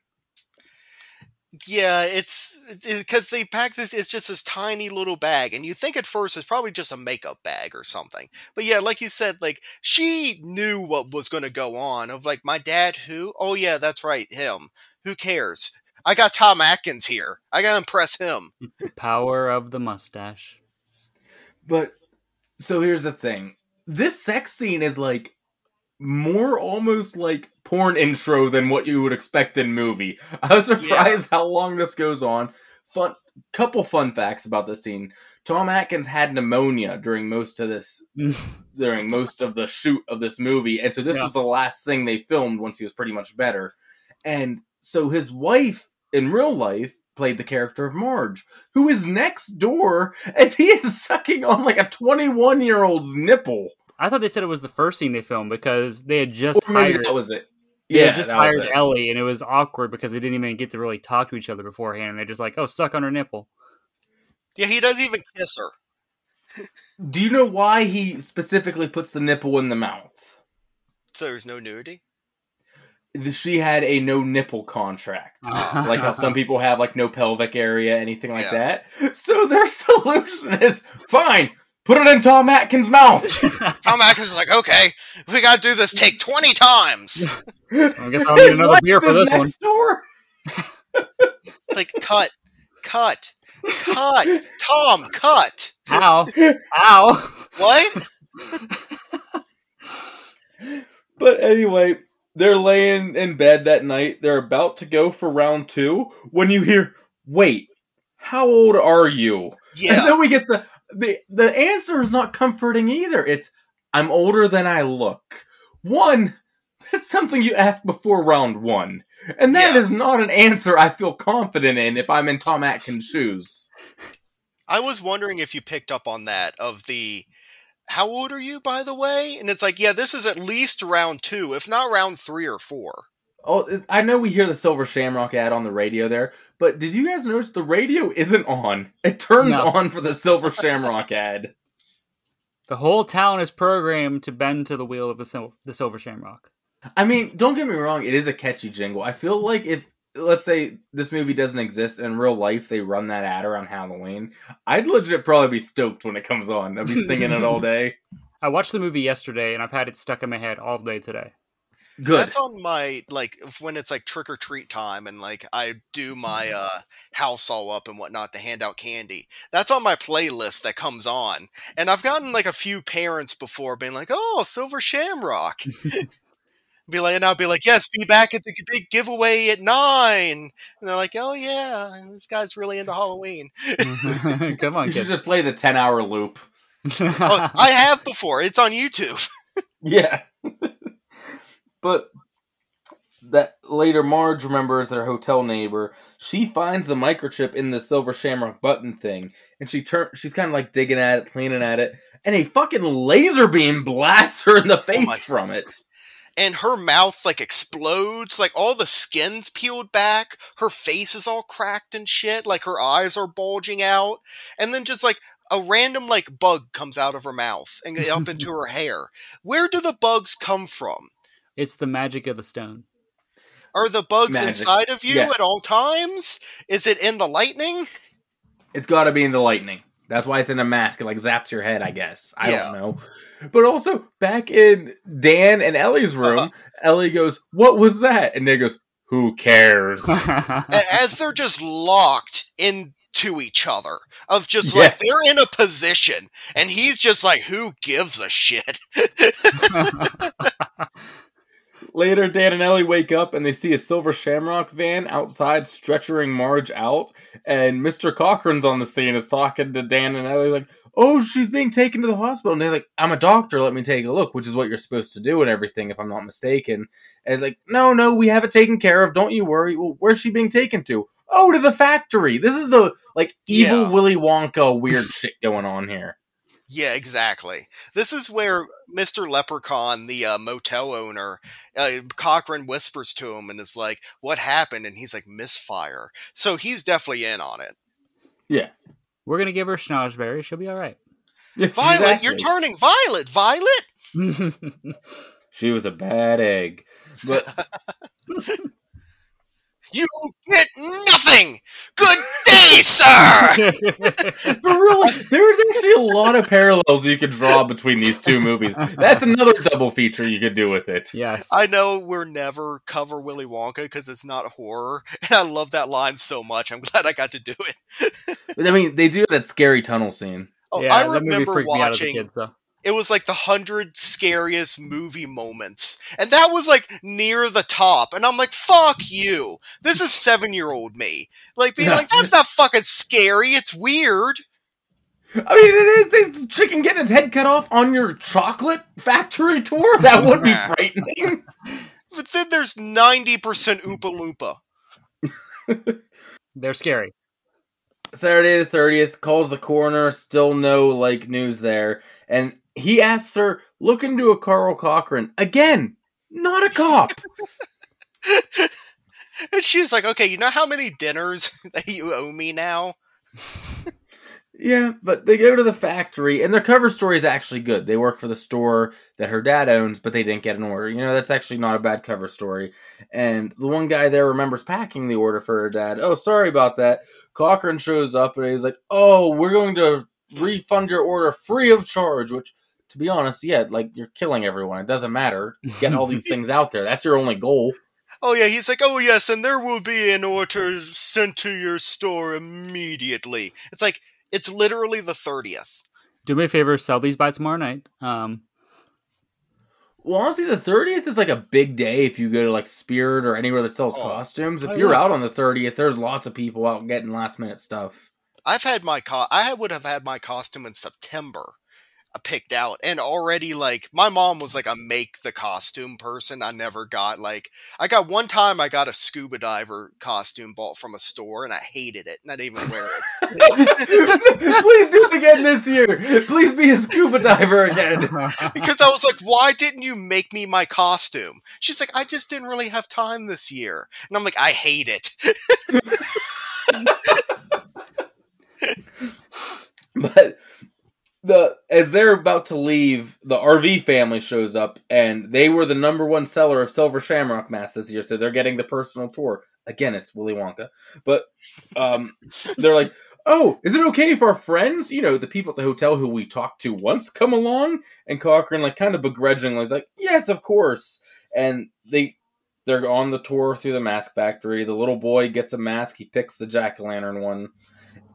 Yeah, it's because they pack this. It's just this tiny little bag, and you think at first it's probably just a makeup bag or something. But yeah, like you said, like she knew what was going to go on. Of like my dad, who? Oh yeah, that's right, him. Who cares? I got Tom Atkins here. I gotta impress him. Power of the mustache. But so here's the thing: this sex scene is like more almost like porn intro than what you would expect in movie. [LAUGHS] I was surprised how long this goes on. Fun couple fun facts about this scene. Tom Atkins had pneumonia during most of this [LAUGHS] during most of the shoot of this movie, and so this Yeah. was the last thing they filmed once he was pretty much better. And so his wife in real life played the character of Marge, who is next door as he is sucking on like a 21 year old's nipple. I thought they said it was the first scene they filmed because they had just Or maybe hired. that was it. they Yeah, had just hired. Ellie, and it was awkward because they didn't even get to really talk to each other beforehand. And they're just like, "Oh, suck on her nipple." Yeah, he doesn't even kiss her. Do you know why he specifically puts the nipple in the mouth? So there's no nudity. She had a no nipple contract. [LAUGHS] like how some people have like no pelvic area, anything like Yeah. that. So their [LAUGHS] solution is fine. Put it in Tom Atkins' mouth. [LAUGHS] Tom Atkins is like, okay, we gotta do this take 20 times. I guess I'll [LAUGHS] need another wife beer for this one. door. It's like, cut, cut, cut. Tom, cut. Ow! Ow! What? [LAUGHS] But anyway, they're laying in bed that night. They're about to go for round two when you hear, "Wait, how old are you?" And then we get the the the answer is not comforting either. It's I'm older than I look. One, [LAUGHS] that's something you ask before round one, and that is Yeah. not an answer I feel confident in if I'm in Tom Atkins' [LAUGHS] shoes. I was wondering if you picked up on that of the how old are you by the way? And it's like, yeah, this is at least round 2, if not round 3 or 4. Oh, I know we hear the Silver Shamrock ad on the radio there, but did you guys notice the radio isn't on? It turns No. on for the Silver Shamrock ad. The whole town is programmed to bend to the wheel of the, sil- the Silver Shamrock. I mean, don't get me wrong, it is a catchy jingle. I feel like if let's say this movie doesn't exist in real life, they run that ad around Halloween. I'd legit probably be stoked when it comes on. I'd be singing it all [LAUGHS] day. I watched the movie yesterday, and I've had it stuck in my head all day today. Good. That's on my like when it's like trick or treat time and like I do my uh house all up and whatnot to hand out candy. That's on my playlist that comes on. And I've gotten like a few parents before being like, "Oh, Silver Shamrock." [LAUGHS] be like and I'll be like, "Yes, be back at the big giveaway at 9." And they're like, "Oh yeah, this guy's really into Halloween." [LAUGHS] Come on, you should kid. just play the 10 hour loop. oh, I [LAUGHS] have before. It's on YouTube. Yeah. But that later Marge remembers their hotel neighbor. She finds the microchip in the silver shamrock button thing, and she turn she's kind of like digging at it, cleaning at it, and a fucking laser beam blasts her in the oh face my- from it. [LAUGHS] and her mouth like explodes like all the skin's peeled back her face is all cracked and shit like her eyes are bulging out and then just like a random like bug comes out of her mouth and [LAUGHS] up into her hair where do the bugs come from it's the magic of the stone. are the bugs Magic. inside of you Yeah. at all times is it in the lightning It's got to be in the lightning. That's why it's in a mask. It like zaps your head, I guess. I Yeah. don't know. But also back in Dan and Ellie's room, Uh-huh. Ellie goes, "What was that?" And Dan goes, "Who cares?" [LAUGHS] As they're just locked into each other of just Yeah. like they're in a position and he's just like who gives a shit [LAUGHS] [LAUGHS] Later, Dan and Ellie wake up and they see a silver shamrock van outside stretchering Marge out. And Mr. Cochran's on the scene, is talking to Dan and Ellie, like, Oh, she's being taken to the hospital. And they're like, I'm a doctor, let me take a look, which is what you're supposed to do and everything, if I'm not mistaken. And it's like, No, no, we have it taken care of. Don't you worry. Well, where's she being taken to? Oh, to the factory. This is the, like, evil Yeah. Willy Wonka weird shit going on here. Yeah, exactly. This is where Mr. Leprechaun, the uh, motel owner, uh, Cochran whispers to him and is like, "What happened?" And he's like, "Misfire." So he's definitely in on it. Yeah. We're gonna give her schnozberry. She'll be all right. [LAUGHS] Violet, you're turning violet. Violet. [LAUGHS] She was a bad egg. But [LAUGHS] You get nothing. Good day, sir. [LAUGHS] But really, there's actually a lot of parallels you could draw between these two movies. That's another double feature you could do with it. yes. I know we're never cover Willy Wonka because it's not horror, and I love that line so much. I'm glad I got to do it. [LAUGHS] But I mean, they do that scary tunnel scene. Oh, yeah, I that movie remember freaked me out as a watching kid. So it was like the hundred scariest movie moments. And that was like near the top. And I'm like, fuck you. This is seven year old me. Like being like, that's not fucking scary. It's weird. I mean, it is this chicken getting its head cut off on your chocolate factory tour. [LAUGHS] That would be [LAUGHS] frightening. But then there's 90% Oompa Loompa. They're scary. Saturday the thirtieth calls the coroner. Still no like news there, and he asks her, "Look into a Carl Cochran again." Not a cop. [LAUGHS] and she's like, okay, you know how many dinners [LAUGHS] that you owe me now? Yeah, but they go to the factory, and their cover story is actually good. They work for the store that her dad owns, but they didn't get an order. You know, that's actually not a bad cover story. And the one guy there remembers packing the order for her dad. Oh, sorry about that. Cochran shows up, and he's like, "Oh, we're going to refund your order free of charge." Which, to be honest, yeah, like you're killing everyone. It doesn't matter. Get all these [LAUGHS] things out there. That's your only goal. Oh yeah, he's like, oh yes, and there will be an order sent to your store immediately. It's like it's literally the thirtieth. Do me a favor, sell these by tomorrow night. Um, Well, honestly, the thirtieth is like a big day if you go to like Spirit or anywhere that sells Oh. costumes. If Oh, you're yeah. out on the thirtieth, there's lots of people out getting last minute stuff. I've had my co- I would have had my costume in September picked out and already like my mom was like a make the costume person. I never got like I got one time I got a scuba diver costume bought from a store and I hated it and I didn't even wear it [LAUGHS] Please do it again this year. Please be a scuba diver again. [LAUGHS] [LAUGHS] because I was like, why didn't you make me my costume? She's like, I just didn't really have time this year, and I'm like, I hate it. But the as they're about to leave, the RV family shows up, and they were the number one seller of Silver Shamrock masks this year, so they're getting the personal tour. Again, it's Willy Wonka, but um, they're like, "Oh, is it okay if our friends, you know, the people at the hotel who we talked to once, come along?" And Cochran, like, kind of begrudgingly, is like, "Yes, of course." And they they're on the tour through the mask factory. The little boy gets a mask. He picks the jack o' lantern one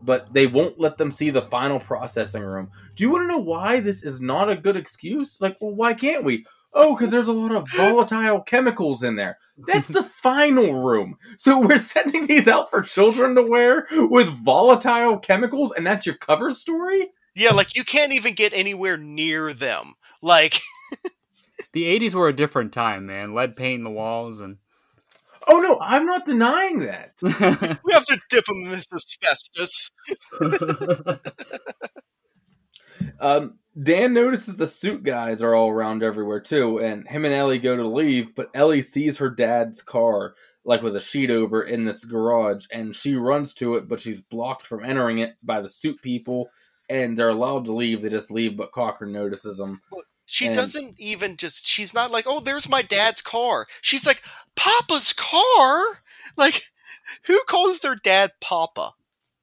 but they won't let them see the final processing room. Do you want to know why this is not a good excuse? Like, well, why can't we? Oh, because there's a lot of volatile [LAUGHS] chemicals in there. That's the final room. So [LAUGHS] we're sending these out for children to wear with volatile chemicals, and that's your cover story? Yeah, like you can't even get anywhere near them. Like, [LAUGHS] the '80s were a different time, man. Lead paint in the walls and. Oh no, I'm not denying that. [LAUGHS] we have to dip them in this asbestos. [LAUGHS] Um, Dan notices the suit guys are all around everywhere too, and him and Ellie go to leave, but Ellie sees her dad's car, like with a sheet over in this garage, and she runs to it, but she's blocked from entering it by the suit people, and they're allowed to leave. They just leave, but Cochran notices them. She And- doesn't even just, she's not like, oh, there's my dad's car. She's like, Papa's car? Like, [LAUGHS] who calls their dad Papa?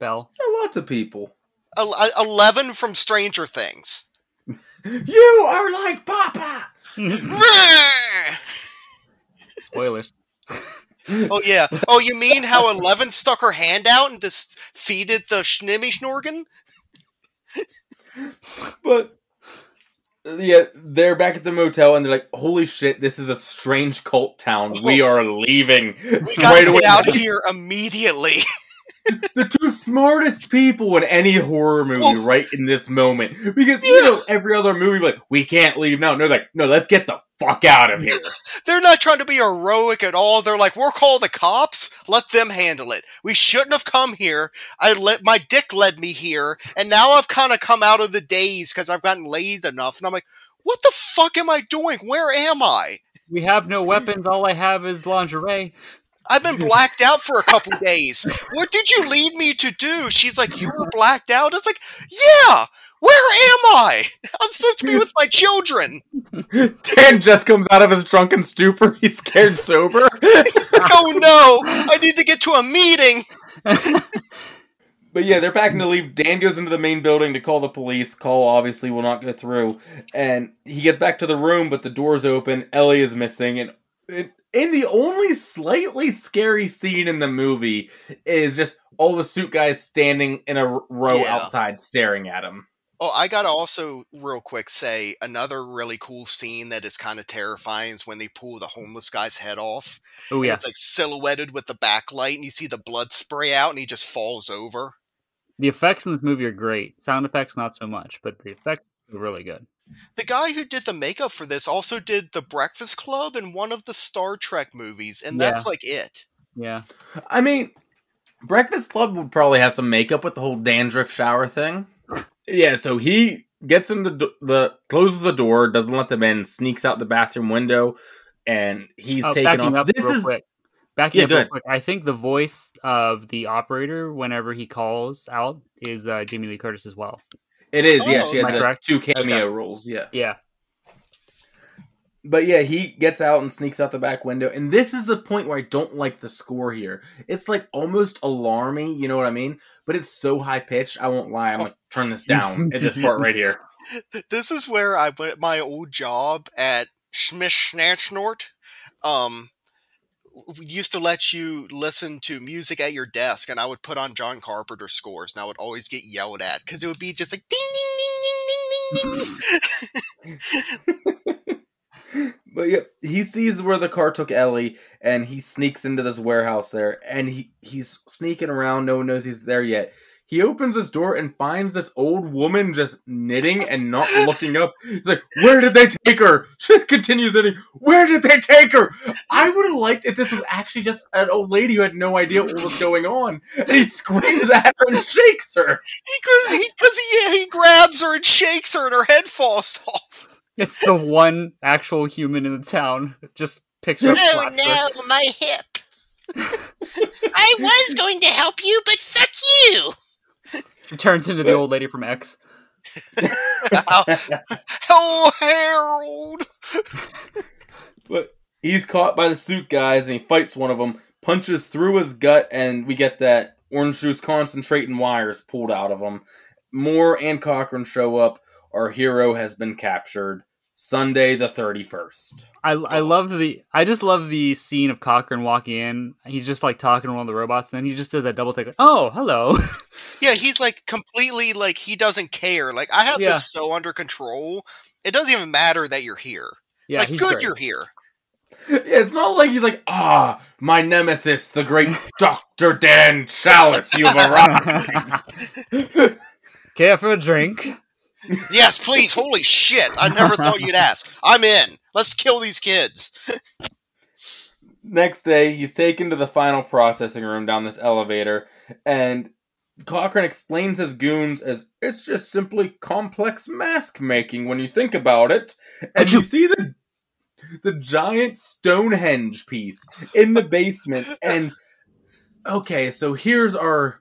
Bell. There are lots of people. El- uh, 11 from Stranger Things. [LAUGHS] You are like Papa. [LAUGHS] Spoilers. oh, yeah. Oh, you mean how 11 stuck her hand out and defeated the Schnimmy Schnorgen? But yeah, they're back at the motel and they're like, "Holy shit, this is a strange cult town. We oh. are leaving We gotta get out of here immediately. [LAUGHS] the two smartest people in any horror movie Well- right in this moment. Because you know, every other movie like, we can't leave now. No, they're like, no, let's get the fuck out of here. [LAUGHS] They're not trying to be heroic at all. They're like, we'll call the cops. Let them handle it. We shouldn't have come here. I let my dick led me here, and now I've kind of come out of the daze because I've gotten laid enough. And I'm like, what the fuck am I doing? Where am I? We have no weapons. All I have is lingerie. I've been blacked out for a couple days. What did you lead me to do? She's like, you were blacked out. It's like, yeah. Where am I? I'm supposed to be with my children. [LAUGHS] Dan just comes out of his drunken stupor. [LAUGHS] He's scared sober. Like, [LAUGHS] oh no, I need to get to a meeting. But yeah, they're packing to leave. Dan goes into the main building to call the police. Call obviously will not go through. And he gets back to the room, but the door's open. Ellie is missing. And in, in the only slightly scary scene in the movie is just all the suit guys standing in a row Yeah. outside staring at him. Oh, I gotta also real quick say another really cool scene that is kind of terrifying is when they pull the mm. homeless guy's head off. Oh yeah, It's like silhouetted with the backlight, and you see the blood spray out, and he just falls over. the effects in this movie are great. Sound effects not so much, but the effects are really good. The guy who did the makeup for this also did The Breakfast Club and one of the Star Trek movies, and that's like it. Yeah, I mean, Breakfast Club would probably have some makeup with the whole dandruff shower thing. Yeah, so he gets in the the closes the door, doesn't let them in, sneaks out the bathroom window, and he's Oh, taking backing off. up this real is quick. Backing Yeah, up go real quick. I think the voice of the operator whenever he calls out is uh, Jamie Lee Curtis as well. it is yeah. Oh, She had the correct? two cameo Okay. roles. Yeah, Yeah, but yeah, he gets out and sneaks out the back window, and this is the point where I don't like the score here. It's like almost alarming, you know what I mean? But it's so high pitched. I won't lie. I'm like turn this down [LAUGHS] at this part right here. This is where I went my old job at Schmish Schnatchnort. Um, used to let you listen to music at your desk, and I would put on John Carpenter scores, and I would always get yelled at because it would be just like ding ding ding ding ding ding ding. [LAUGHS] [LAUGHS] But yeah, he sees where the car took Ellie, and he sneaks into this warehouse there, and he he's sneaking around. No one knows he's there yet. He opens his door and finds this old woman just knitting and not [LAUGHS] looking up. He's like, "Where did they take her?" She continues knitting. Where did they take her? I would have liked if this was actually just an old lady who had no idea what was going on, and he screams at her and shakes her. Because he, he, he grabs her and shakes her, and her head falls [LAUGHS] off. It's the one actual human in the town that just picks her up. Oh slaps no, my hip. I was going to help you, but fuck you. She turns into the old lady from X. [LAUGHS] Oh, Harold. But he's caught by the suit guys and he fights one of them, punches through his gut, and we get that orange juice concentrate and wires pulled out of him. Moore and Cochran show up. Our hero has been captured. Sunday the 31st. I I love the I just love the scene of Cochran walking in. He's just like talking to one of the robots, and then he just does that double take. Like, oh, hello. [LAUGHS] Yeah, he's like completely like he doesn't care. Like I have Yeah. this so under control. It doesn't even matter that you're here. yeah, like he's good great. you're here. Yeah, it's not like he's like, ah, my nemesis, the great [LAUGHS] Dr. Dan Challis, you've arrived. [LAUGHS] Care for a drink? Yes, please. Holy shit. I never thought you'd [LAUGHS] ask. I'm in. Let's kill these kids. Next day, he's taken to the final processing room down this elevator, and Cochran explains his goons as it's just simply complex mask making when you think about it. And you see the the giant Stonehenge piece in the basement, [LAUGHS] and okay, so here's our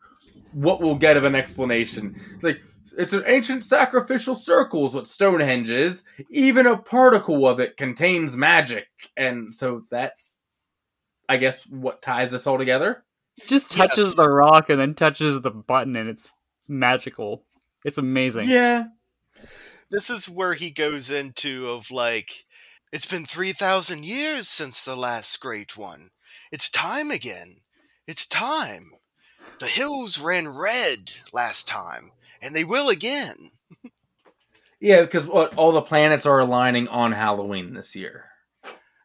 what we'll get of an explanation. Like it's an ancient sacrificial circle is what Stonehenge is. Even a particle of it contains magic, and so that's I guess what ties this all together. Just touches Yes. the rock and then touches the button, and it's magical. It's amazing. Yeah. This is where he goes into of like it's been 3000 years since the last great one. It's time again. It's time. The hills ran red last time, and they will again. Yeah, because what all the planets are aligning on Halloween this year.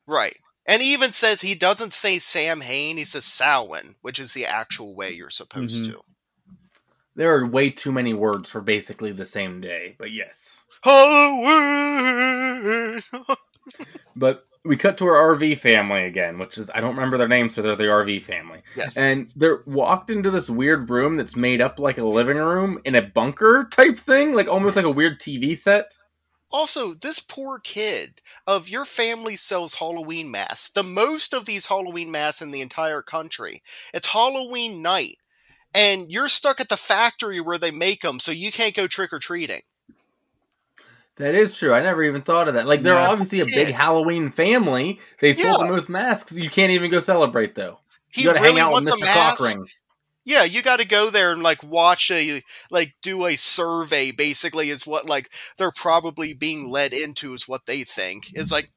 Right. And he even says he doesn't say Sam Hain, he says Samhain, which is the actual way you're supposed Mhm. to. There are way too many words for basically the same day, but yes. Halloween. [LAUGHS] But we cut to our RV family again, which is I don't remember their names, so they're the RV family. yes. And they're walked into this weird room that's made up like a living room in a bunker type thing, like almost like a weird TV set. Also, this poor kid of your family sells Halloween masks. The most of these Halloween masks in the entire country. It's Halloween night, and you're stuck at the factory where they make them, so you can't go trick or treating. That is true. I never even thought of that. Like they're Yeah. obviously a big Yeah. Halloween family. They sold the most masks. You can't even go celebrate though. He you gotta really hang out wants with a Mr. mask. Cochran. Yeah, you got to go there and like watch a like do a survey. Basically, is what like they're probably being led into is what they think is like.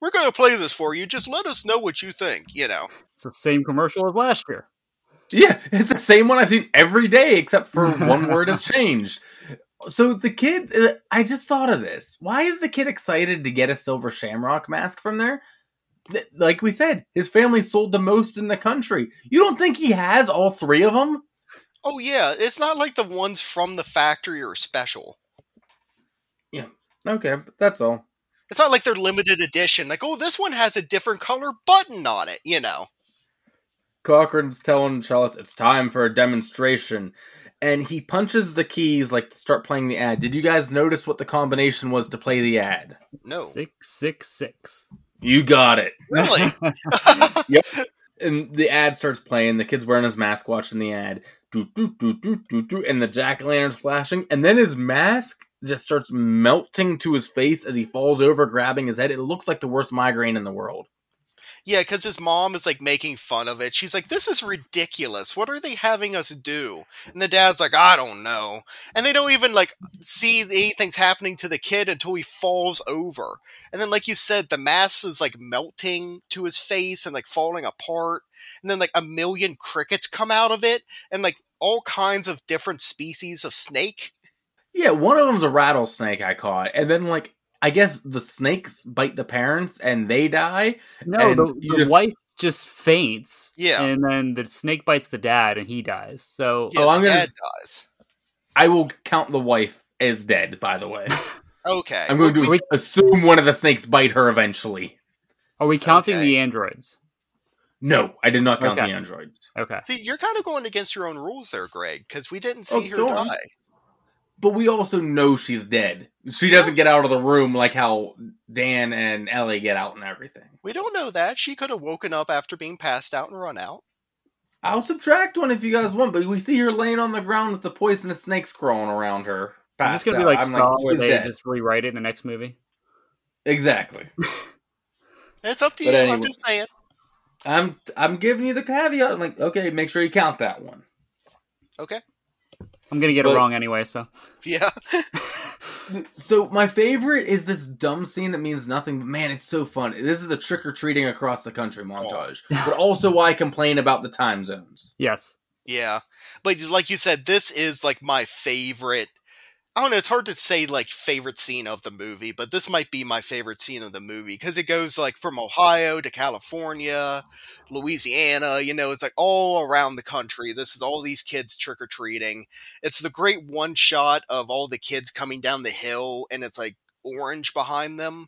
We're gonna play this for you. Just let us know what you think. You know. It's the same commercial as last year. Yeah, it's the same one I've seen every day, except for [LAUGHS] one word has changed. So the kid, uh, I just thought of this. Why is the kid excited to get a silver shamrock mask from there? Like we said, his family sold the most in the country. You don't think he has all three of them? Oh yeah, it's not like the ones from the factory are special. Yeah. Okay, but that's all. It's not like they're limited edition. Like, oh, this one has a different color button on it. You know. Cochran's telling Challis it's time for a demonstration. And he punches the keys like to start playing the ad. Did you guys notice what the combination was to play the ad? No. Six six six. You got it. Really? [LAUGHS] yep. And the ad starts playing. The kid's wearing his mask, watching the ad. Do, do, do, do, do, do, and the jack o' lantern's flashing. And then his mask just starts melting to his face as he falls over, grabbing his head. It looks like the worst migraine in the world. Yeah, because his mom is like making fun of it. She's like, "This is ridiculous. What are they having us do?" And the dad's like, "I don't know." And they don't even like see anything's happening to the kid until he falls over. And then, like you said, the mask is like melting to his face and like falling apart. And then like a million crickets come out of it, and like all kinds of different species of snake. Yeah, one of them's a rattlesnake I caught. And then, like, I guess the snakes bite the parents and they die. No, And the, the just- wife just faints. Yeah. And then the snake bites the dad and he dies. So Yeah, Oh, the I'm gonna- dad dies. I will count the wife as dead, by the way. [LAUGHS] Okay. I'm going to We- assume one of the snakes bite her eventually. are we counting Okay. the androids? No, I did not count Okay. the androids. Okay. See, you're kind of going against your own rules there, Greg, because we didn't Oh, see her go on. die. But we also know she's dead. She doesn't get out of the room like how Dan and Ellie get out and everything. We don't know that. She could have woken up after being passed out and run out. I'll subtract one if you guys want, but we see her laying on the ground with the poisonous snakes crawling around her. Is this passed going to be like I'm Saw where they dead. just rewrite it in the next movie? Exactly. [LAUGHS] It's up to But you. I'm just saying. I'm I'm giving you the caveat. I'm like, okay, make sure you count that one. Okay. I'm going to get But- it wrong anyway, so. Yeah. [LAUGHS] So my favorite is this dumb scene that means nothing, but man, it's so fun. This is the trick or treating across the country montage, oh. but also why I complain about the time zones. Yes. Yeah. But like you said, this is like my favorite. I don't know. It's hard to say like favorite scene of the movie, but this might be my favorite scene of the movie because it goes like from Ohio to California, Louisiana. You know, it's like all around the country. This is all these kids trick or treating. It's the great one shot of all the kids coming down the hill, and it's like orange behind them.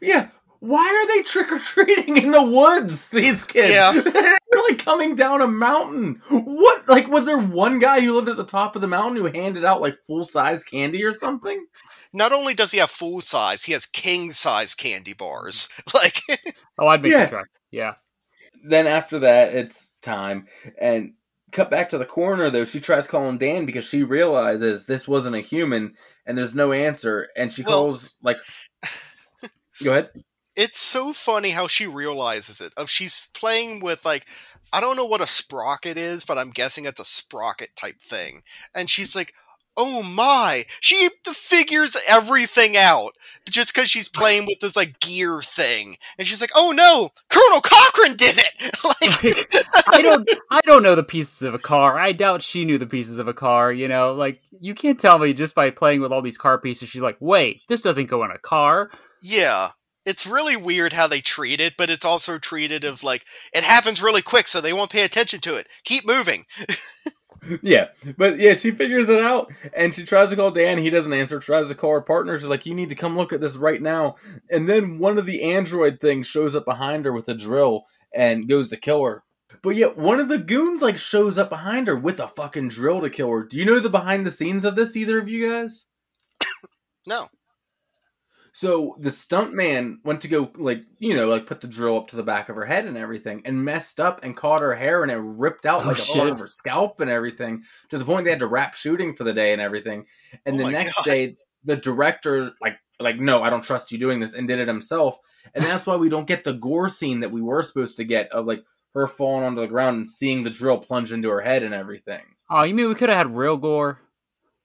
Yeah, why are they trick or treating in the woods? These kids, Yeah. [LAUGHS] they're like coming down a mountain. What? Like, was there one guy who lived at the top of the mountain who handed out like full size candy or something? Not only does he have full size, he has king size candy bars. [LAUGHS] Like, Oh, I'd make Yeah. the track. Yeah. then after that, it's time. And cut back to the coroner, though, she tries calling Dan because she realizes this wasn't a human and there's no answer. And she Well- calls, like, [LAUGHS] go ahead. it's so funny how she realizes it. Of she's playing with like I don't know what a sprocket is, but I'm guessing it's a sprocket type thing. And she's like, "Oh my!" She figures everything out just because she's playing with this like gear thing. And she's like, "Oh no, Colonel Cochran did it!" [LAUGHS] like, [LAUGHS] I don't I don't know the pieces of a car. I doubt she knew the pieces of a car, you know? Like you can't tell me just by playing with all these car pieces she's like, "Wait, this doesn't go in a car." yeah. It's really weird how they treat it, but it's also treated of like it happens really quick, so they won't pay attention to it. Keep moving. [LAUGHS] Yeah, but yeah, she figures it out and she tries to call Dan. He doesn't answer. Tries to call her partner. She's like, "You need to come look at this right now." And then one of the android things shows up behind her with a drill and goes to kill her. But yet one of the goons like shows up behind her with a fucking drill to kill her. Do you know the behind the scenes of this? Either of you guys? No. So the stunt man went to go like you know like put the drill up to the back of her head and everything, and messed up and caught her hair and it ripped out Oh, like a shit. part of her scalp and everything to the point they had to wrap shooting for the day and everything. And Oh the next God. day, the director like like no, I don't trust you doing this, and did it himself. And that's why we don't get the gore scene that we were supposed to get of like her falling onto the ground and seeing the drill plunge into her head and everything. Oh, you mean we could have had real gore?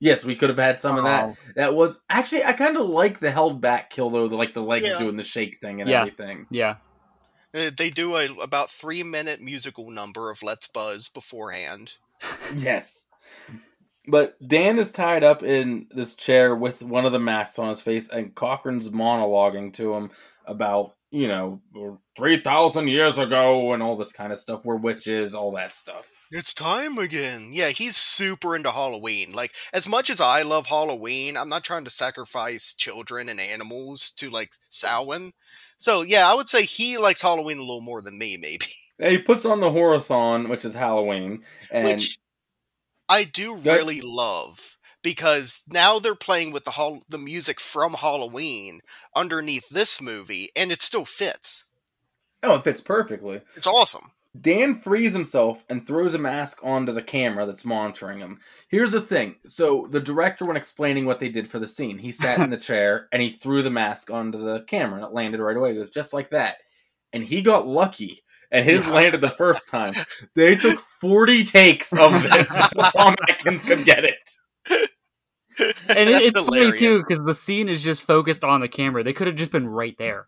Yes, we could have had some of that. Oh. That was actually I kind of like the held back kill though, the, like the legs Yeah. doing the shake thing and Yeah. everything. Yeah. They do a about three minute musical number of "Let's Buzz" beforehand. [LAUGHS] Yes. But Dan is tied up in this chair with one of the masks on his face, and Cochran's monologuing to him about, you know, 3,000 years ago and all this kind of stuff. We're witches, all that stuff. It's time again. Yeah, he's super into Halloween. Like, as much as I love Halloween, I'm not trying to sacrifice children and animals to, like, Samhain. So, yeah, I would say he likes Halloween a little more than me, maybe. [LAUGHS] And he puts on the Horrorthon, which is Halloween. And Which I do That- really love because now they're playing with the hol- the music from Halloween underneath this movie, and it still fits. oh, it fits perfectly. It's awesome. Dan frees himself and throws a mask onto the camera that's monitoring him. Here's the thing. So the director, when explaining what they did for the scene, he sat in the [LAUGHS] chair and he threw the mask onto the camera and it landed right away. It was just like that. And he got lucky and his landed the first time. They took 40 takes of this so Tom Atkins could get it. [LAUGHS] [LAUGHS] And it, That's it's funny too because the scene is just focused on the camera. They could have just been right there.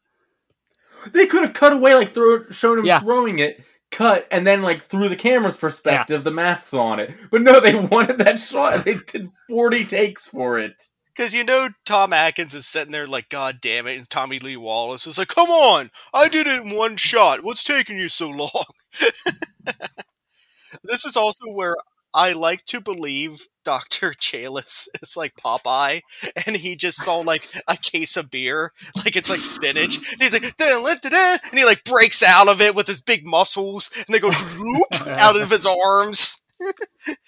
They could have cut away, like throw, shown him Yeah. throwing it, cut, and then like through the camera's perspective, the masks on it. But no, they [LAUGHS] wanted that shot. and They did forty takes for it. Because you know Tom Atkins is sitting there like, God damn it, and Tommy Lee Wallace is like, Come on, I did it in one shot. What's taking you so long? [LAUGHS] this is also where I like to believe Dr. [LAUGHS] Challis is like Popeye, and he just saw like a case of beer, like it's like spinach. [LAUGHS] And he's like, "Da, da, da, da," and he like breaks out of it with his big muscles, and they go droop [LAUGHS] out of his arms.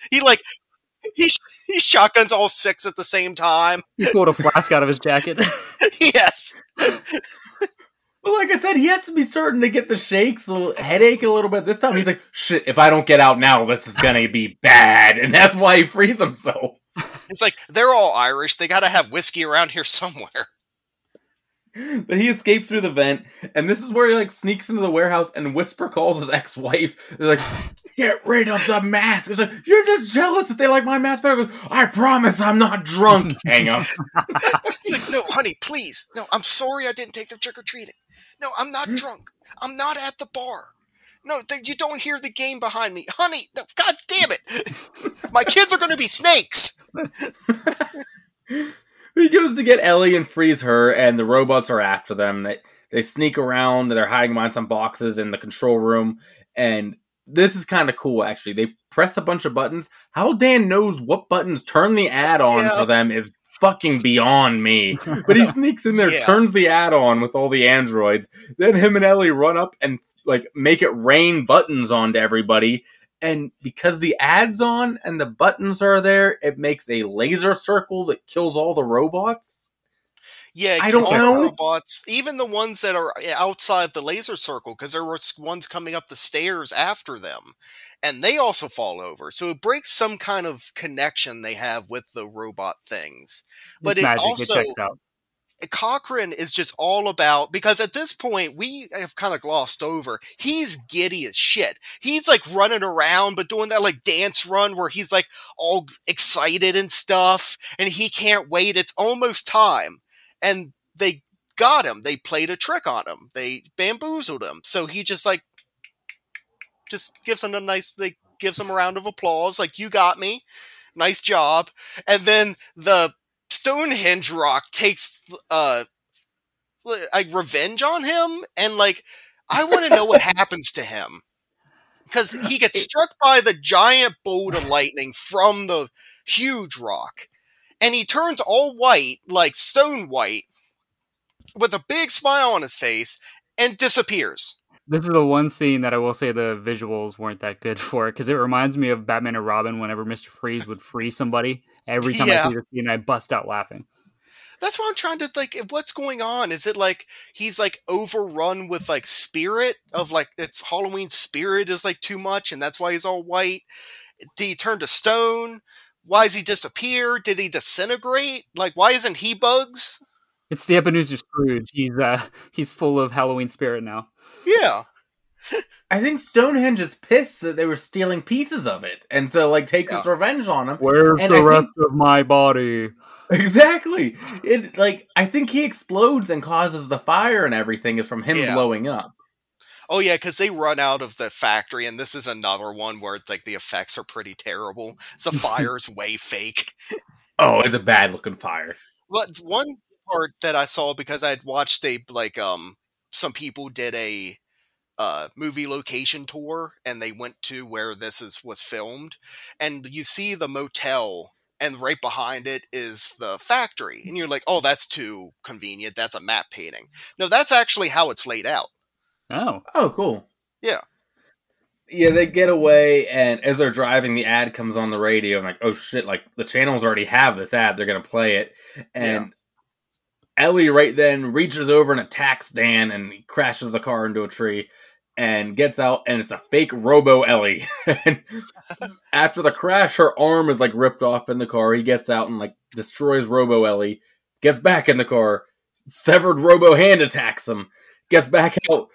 he like he he shotguns all six at the same time. He pulled a flask out of his jacket. yes. But like I said, he has to be certain to get the shakes, the headache a little bit. This time he's like, shit, if I don't get out now, this is gonna be bad. And that's why he frees himself. It's like they're all Irish. They got to have whiskey around here somewhere. But he escapes through the vent, and this is where he like sneaks into the warehouse and Whisper calls his ex-wife. They're like, "Get rid of the mask." It's like, "You're just jealous that they like my mask better." He Goes, "I promise, I'm not drunk." Hang [LAUGHS] [LAUGHS] up. It's like, no, honey, please. No, I'm sorry I didn't take them trick or treating. No, I'm not hmm? drunk. I'm not at the bar. No, th- you don't hear the game behind me. Honey, no, god damn it. [LAUGHS] My kids are going to be snakes. [LAUGHS] he goes to get Ellie and frees her, and the robots are after them. They they sneak around. They're hiding behind some boxes in the control room, and this is kind of cool. Actually, they press a bunch of buttons. How Dan knows what buttons turn the ad on Yeah. for them is fucking beyond me. But he [LAUGHS] sneaks in there, Yeah. turns the ad on with all the androids. Then him and Ellie run up and like make it rain buttons onto everybody. And because the ad's on and the buttons are there, it makes a laser circle that kills all the robots. Yeah, I don't know. robots, even the ones that are eh, outside the laser circle, because there were ones coming up the stairs after them, and they also fall over. So it breaks some kind of connection they have with the robot things. But it's it magic. also- it. Eh, Cochran is just all about because at this point we have kind of glossed over. He's giddy as shit. He's like running around, but doing that like dance run where he's like all excited and stuff, and he can't wait. It's almost time, and they got him. They played a trick on him. They bamboozled him. So he just like just gives him a nice. They gives him a round of applause, like you got me, nice job. And then the Stonehenge rock takes uh like revenge on him and like I want to know what [LAUGHS] happens to him cuz he gets struck by the giant bolt of lightning from the huge rock and he turns all white like stone white with a big smile on his face and disappears. This is the one scene that I will say the visuals weren't that good [LAUGHS] for it because it reminds me of Batman and Robin whenever Mister Freeze would free somebody. Every time Yeah. I see the scene, I bust out laughing. That's what I'm trying to like. What's going on? Is it like he's like overrun with like spirit of like it's Halloween spirit is like too much, and that's why he's all white? Did he turn to stone? Why does he disappear? Did he disintegrate? Like, why isn't he bugs? It's the Ebenezer Scrooge. He's uh he's full of Halloween spirit now. Yeah, I think Stonehenge is pissed that they were stealing pieces of it, and so like takes its revenge on him. Where's And the I rest think- of my body? Exactly. It like I think he explodes and causes the fire and everything is from him Yeah. blowing up. Oh yeah, because they run out of the factory, and this is another one where it's like the effects are pretty terrible. So [LAUGHS] fire's way fake. Oh, it's a bad looking fire. But one part that I saw because I'd watched a like um some people did a uh, movie location tour and they went to where this is was filmed and you see the motel and right behind it is the factory and you're like oh that's too convenient that's a map painting no that's actually how it's laid out Oh, Oh, cool. Yeah. Yeah, they get away, and as they're driving, the ad comes on the radio. I'm like, oh shit! Like the channels already have this ad; they're gonna play it. And Ellie right then reaches over and attacks Dan, and crashes the car into a tree, and gets out, and it's a fake Robo Ellie. and [LAUGHS] after the crash, her arm is like ripped off in the car. He gets out and like destroys Robo Ellie, gets back in the car, severed Robo hand attacks him, gets back out.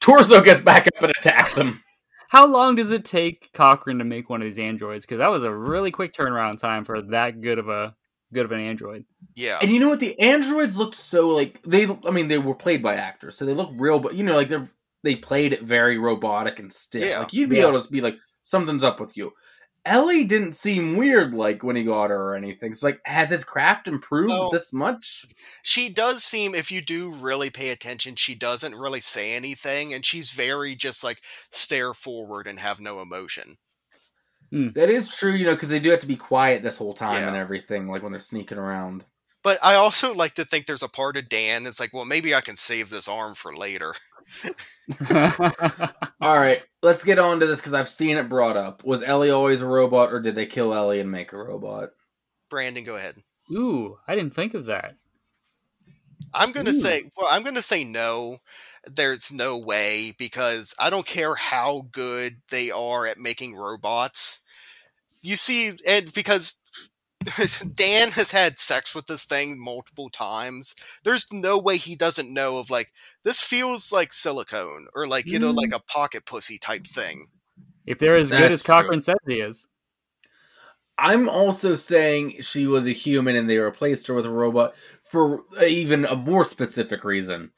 Torso gets back up and attacks him. how long does it take Cochran to make one of these androids? Because that was a really quick turnaround time for that good of a good of an android. yeah And you know what? The androids looked so like they. I mean, they were played by actors, so they look real. But you know, like they're they played it very robotic and stiff. Yeah. Like you'd be Yeah. able to be like, something's up with you. Ellie didn't seem weird like when he got her or anything. So like, has his craft improved Well- this much? she does seem if you do really pay attention she doesn't really say anything and she's very just like stare forward and have no emotion hmm. That is true, you know, because they do have to be quiet this whole time Yeah. and everything, like when they're sneaking around. but i also like to think there's a part of dan that's like well maybe i can save this arm for later [LAUGHS] [LAUGHS] All right, let's get on to this because I've seen it brought up. Was Ellie always a robot, or did they kill Ellie and make a robot? brandon go ahead Ooh, I didn't think of that. i'm gonna Ooh. say well i'm gonna say no there's no way because i don't care how good they are at making robots you see and because [LAUGHS] Dan has had sex with this thing multiple times. There's no way he doesn't know of like this feels like silicone or like you know Mm. like a pocket pussy type thing. If they're as good as Cochran says he is, I'm also saying she was a human and they replaced her with a robot for even a more specific reason.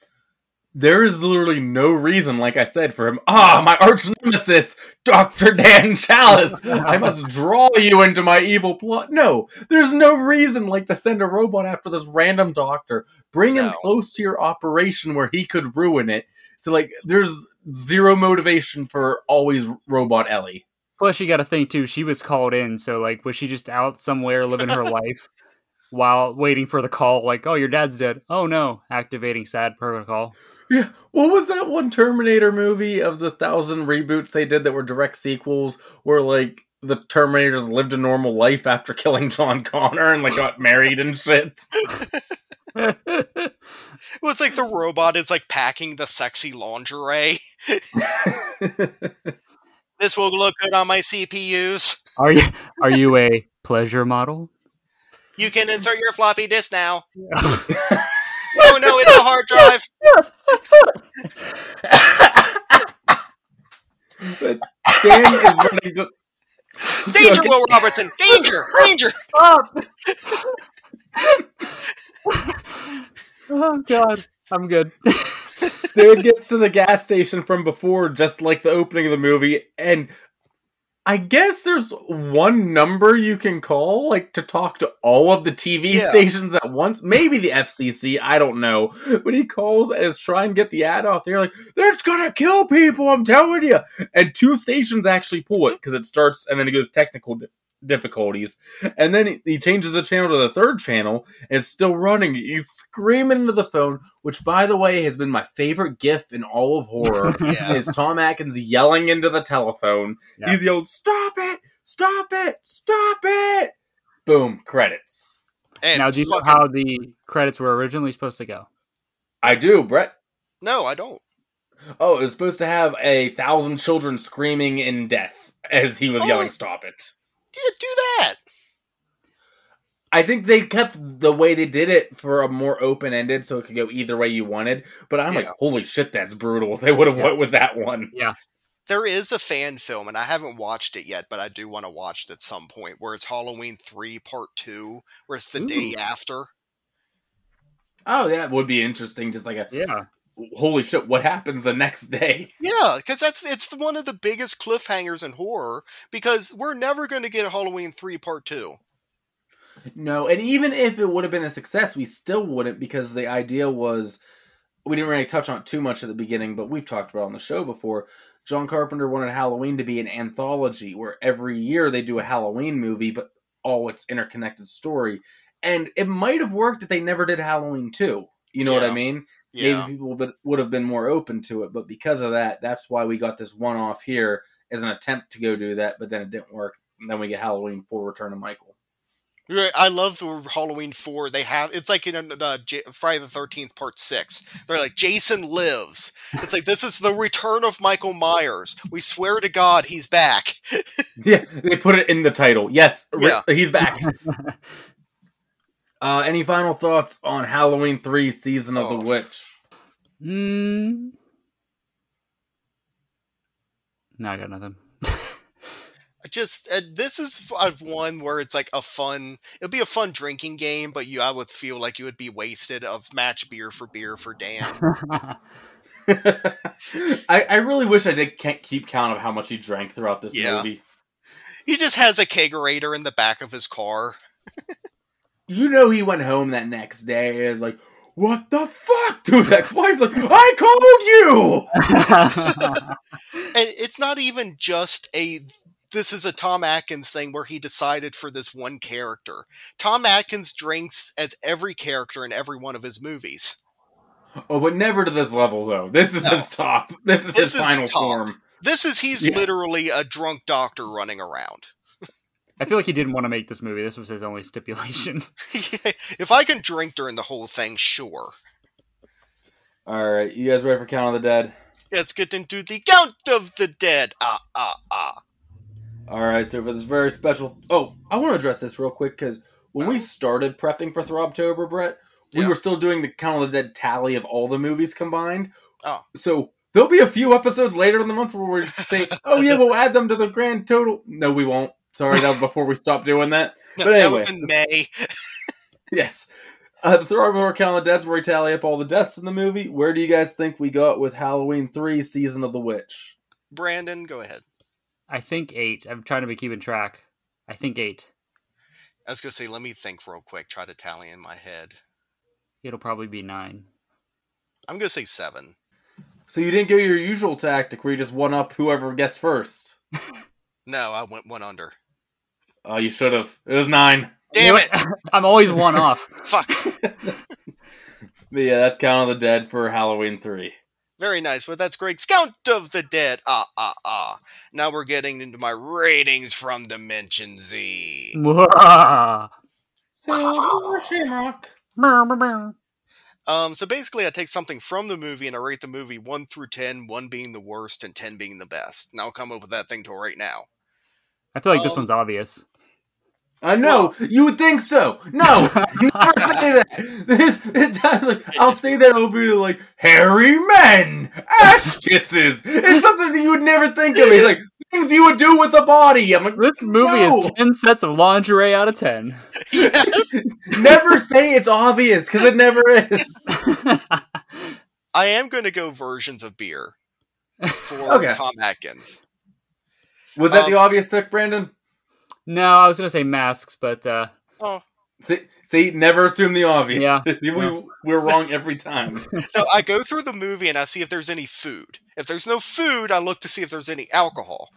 There is literally no reason, like I said, for him. Ah, my arch nemesis, Dr. Dan Challis. I must [LAUGHS] draw you into my evil plot. No, there's no reason like to send a robot after this random doctor. Bring him close to your operation where he could ruin it. So, like, there's zero motivation for always robot Ellie. plus you got to think too. She was called in, so like, was she just out somewhere living her [LAUGHS] life while waiting for the call? Like, oh, your dad's dead. Oh no, activating sad protocol. Yeah, what was that one Terminator movie of the thousand reboots they did that were direct sequels where like the Terminators lived a normal life after killing John Connor and like got married and shit? [LAUGHS] [LAUGHS] Well, it's like the robot is like packing the sexy lingerie. [LAUGHS] This will look good on my CPUs. are you are you a pleasure model? You can insert your floppy disk now. Oh no, it's a hard drive. but Dan is running the [LAUGHS] Danger, Okay. Will Robertson. Danger, danger. [LAUGHS] oh god, I'm good. [LAUGHS] Dude gets to the gas station from before, just like the opening of the movie, and I guess there's one number you can call, like to talk to all of the TV Yeah. stations at once. Maybe the FCC, I don't know. But he calls and is trying to get the ad off. They're like, "That's gonna kill people, I'm telling you." And two stations actually pull it because it starts and then it goes technical difficulties, and then he, he changes the channel to the third channel, and it's still running. He's screaming into the phone, which, by the way, has been my favorite GIF in all of horror. [LAUGHS] Yeah. Is Tom Atkins yelling into the telephone? Yeah. He's yelled, "Stop it! Stop it! Stop it!" Boom, credits. And now, do you know fucking- how the credits were originally supposed to go? I do, Brett. No, I don't. Oh, it was supposed to have a thousand children screaming in death as he was Oh. yelling, "Stop it!" Yeah, do that. I think they kept the way they did it for a more open ended, so it could go either way you wanted. But I'm like, holy shit, that's brutal. [LAUGHS] They would have Yeah. went with that one. Yeah. There is a fan film, and I haven't watched it yet, but I do want to watch it at some point, where it's Halloween 3 Part 2, where it's the day after. Oh, that would be interesting. Just like a Yeah, holy shit, what happens the next day? [LAUGHS] Yeah, because that's it's one of the biggest cliffhangers in horror because we're never going to get a Halloween three part two. No, and even if it would have been a success, we still wouldn't because the idea was we didn't really touch on it too much at the beginning, but we've talked about it on the show before. John Carpenter wanted Halloween to be an anthology where every year they do a Halloween movie, but all its interconnected story. And it might have worked if they never did Halloween 2. You know what I mean? Yeah, Maybe people would, would have been more open to it, but because of that, that's why we got this one off here as an attempt to go do that, but then it didn't work. And then we get Halloween four Return of Michael. I love the Halloween four. They have it's like in uh, J- Friday the Thirteenth Part Six. They're like Jason lives. It's like this is the return of Michael Myers. We swear to God he's back. [LAUGHS] yeah, they put it in the title. Yes, Ri- Yeah. he's back. [LAUGHS] uh, any final thoughts on Halloween 3 Season of Oh. the Witch? Mm. No, I got nothing. I just uh, this is uh, one where it's like a fun. It'd be a fun drinking game, but you I would feel like you would be wasted of match beer for beer for Dan. [LAUGHS] [LAUGHS] I, I really wish I did can't keep count of how much he drank throughout this Yeah. movie. he just has a kegerator in the back of his car. [LAUGHS] You know he went home that next day and like, what the fuck? To his ex-wife, like, I called you! [LAUGHS] and it's not even just a this is a Tom Atkins thing where he decided for this one character. Tom Atkins drinks as every character in every one of his movies. Oh, but never to this level though. This is No. his top. This is This his is final top. form. This is he's Yes. literally a drunk doctor running around. I feel like he didn't want to make this movie. This was his only stipulation. [LAUGHS] if I can drink during the whole thing, sure. All right, you guys ready for Count of the Dead? Let's get into the count of the dead. Ah ah ah. All right, so for this very special, oh, I want to address this real quick because when we started prepping for Throbtober, Brett, we Yeah. were still doing the Count of the Dead tally of all the movies combined. Oh. so there'll be a few episodes later in the month where we say, [LAUGHS] "Oh yeah, we'll add them to the grand total." No, we won't. Sorry, that was before we stopped doing that. [LAUGHS] No, But that anyway. was in May. [LAUGHS] Yes. Uh, the Throbtober Count of the Dead's where we tally up all the deaths in the movie. Where do you guys think we got with Halloween Three: Season of the Witch? Brandon, go ahead. I think eight. I'm trying to be keeping track. I think eight. I was gonna say, let me think real quick. Try to tally in my head. It'll probably be nine. I'm gonna say seven. So you didn't go your usual tactic where you just one up whoever guessed first. [LAUGHS] No, I went one under. Oh, you should have. It was nine. Damn You it! [LAUGHS] I'm always one off. [LAUGHS] Fuck. [LAUGHS] But yeah, that's Count of the Dead for Halloween 3. Very nice. Well, that's great. Count of the Dead. Ah, ah, ah. Now we're getting into my ratings from Dimension Z. Um, so basically, I take something from the movie and I rate the movie 1 through 10, 1 being the worst and 10 being the best. And I'll come up with that thing to right now. I feel like this Um, one's obvious. I know, you would think so. No, [LAUGHS] you never say that. This, it does, like, I'll say that it'll be like hairy men, ass kisses. It's something that you would never think of. It's like things you would do with a body. I'm like, This movie no. is 10 sets of lingerie out of 10. yes! [LAUGHS] never say it's obvious because it never is. [LAUGHS] I am going to go versions of beer for Okay. Tom Atkins. Was that the Um, obvious pick, Brandon? No, I was going to say masks, but uh, Oh, See, see, never assume the obvious. Yeah. [LAUGHS] we, we're wrong every time. [LAUGHS] no, I go through the movie and I see if there's any food. If there's no food, I look to see if there's any alcohol.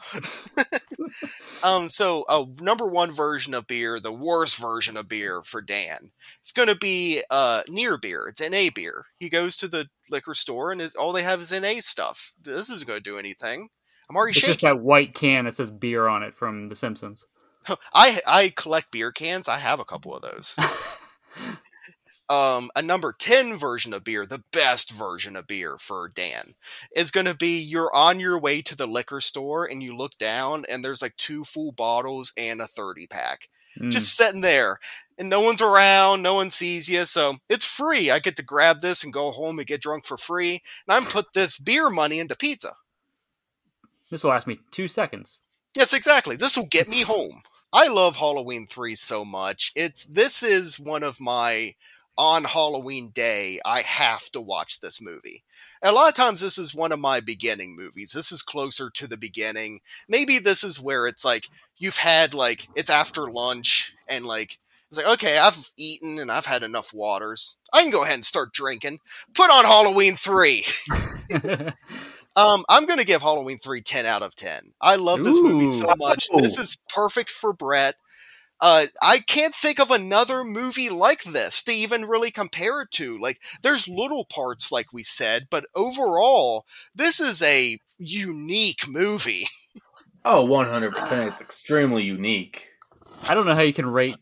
[LAUGHS] um, so a number one version of beer, the worst version of beer for Dan, it's going to be uh, near beer. It's NA beer. He goes to the liquor store and all they have is NA stuff. This isn't going to do anything. I'm already it's just that white can that says beer on it from The Simpsons. [LAUGHS] I I collect beer cans. I have a couple of those. [LAUGHS] um, a number 10 version of beer, the best version of beer for Dan, is going to be you're on your way to the liquor store and you look down and there's like two full bottles and a 30 pack Mm. just sitting there. And no one's around, no one sees you, so it's free. I get to grab this and go home and get drunk for free. And I'm put this beer money into pizza. this will last me two seconds. Yes, exactly. This will get me home. I love Halloween 3 so much. It's this is one of my on Halloween day, I have to watch this movie. A lot of times, this is one of my beginning movies. This is closer to the beginning. Maybe this is where it's like you've had like it's after lunch and like it's like okay, I've eaten and I've had enough waters. I can go ahead and start drinking. Put on Halloween three. [LAUGHS] [LAUGHS] Um, I'm going to give Halloween 3 10 out of 10. I love this movie so Ooh. much. This is perfect for Brett. Uh, I can't think of another movie like this to even really compare it to. Like, there's little parts, like we said, but overall, this is a unique movie. [LAUGHS] Oh, 100%. It's extremely unique. I don't know how you can rate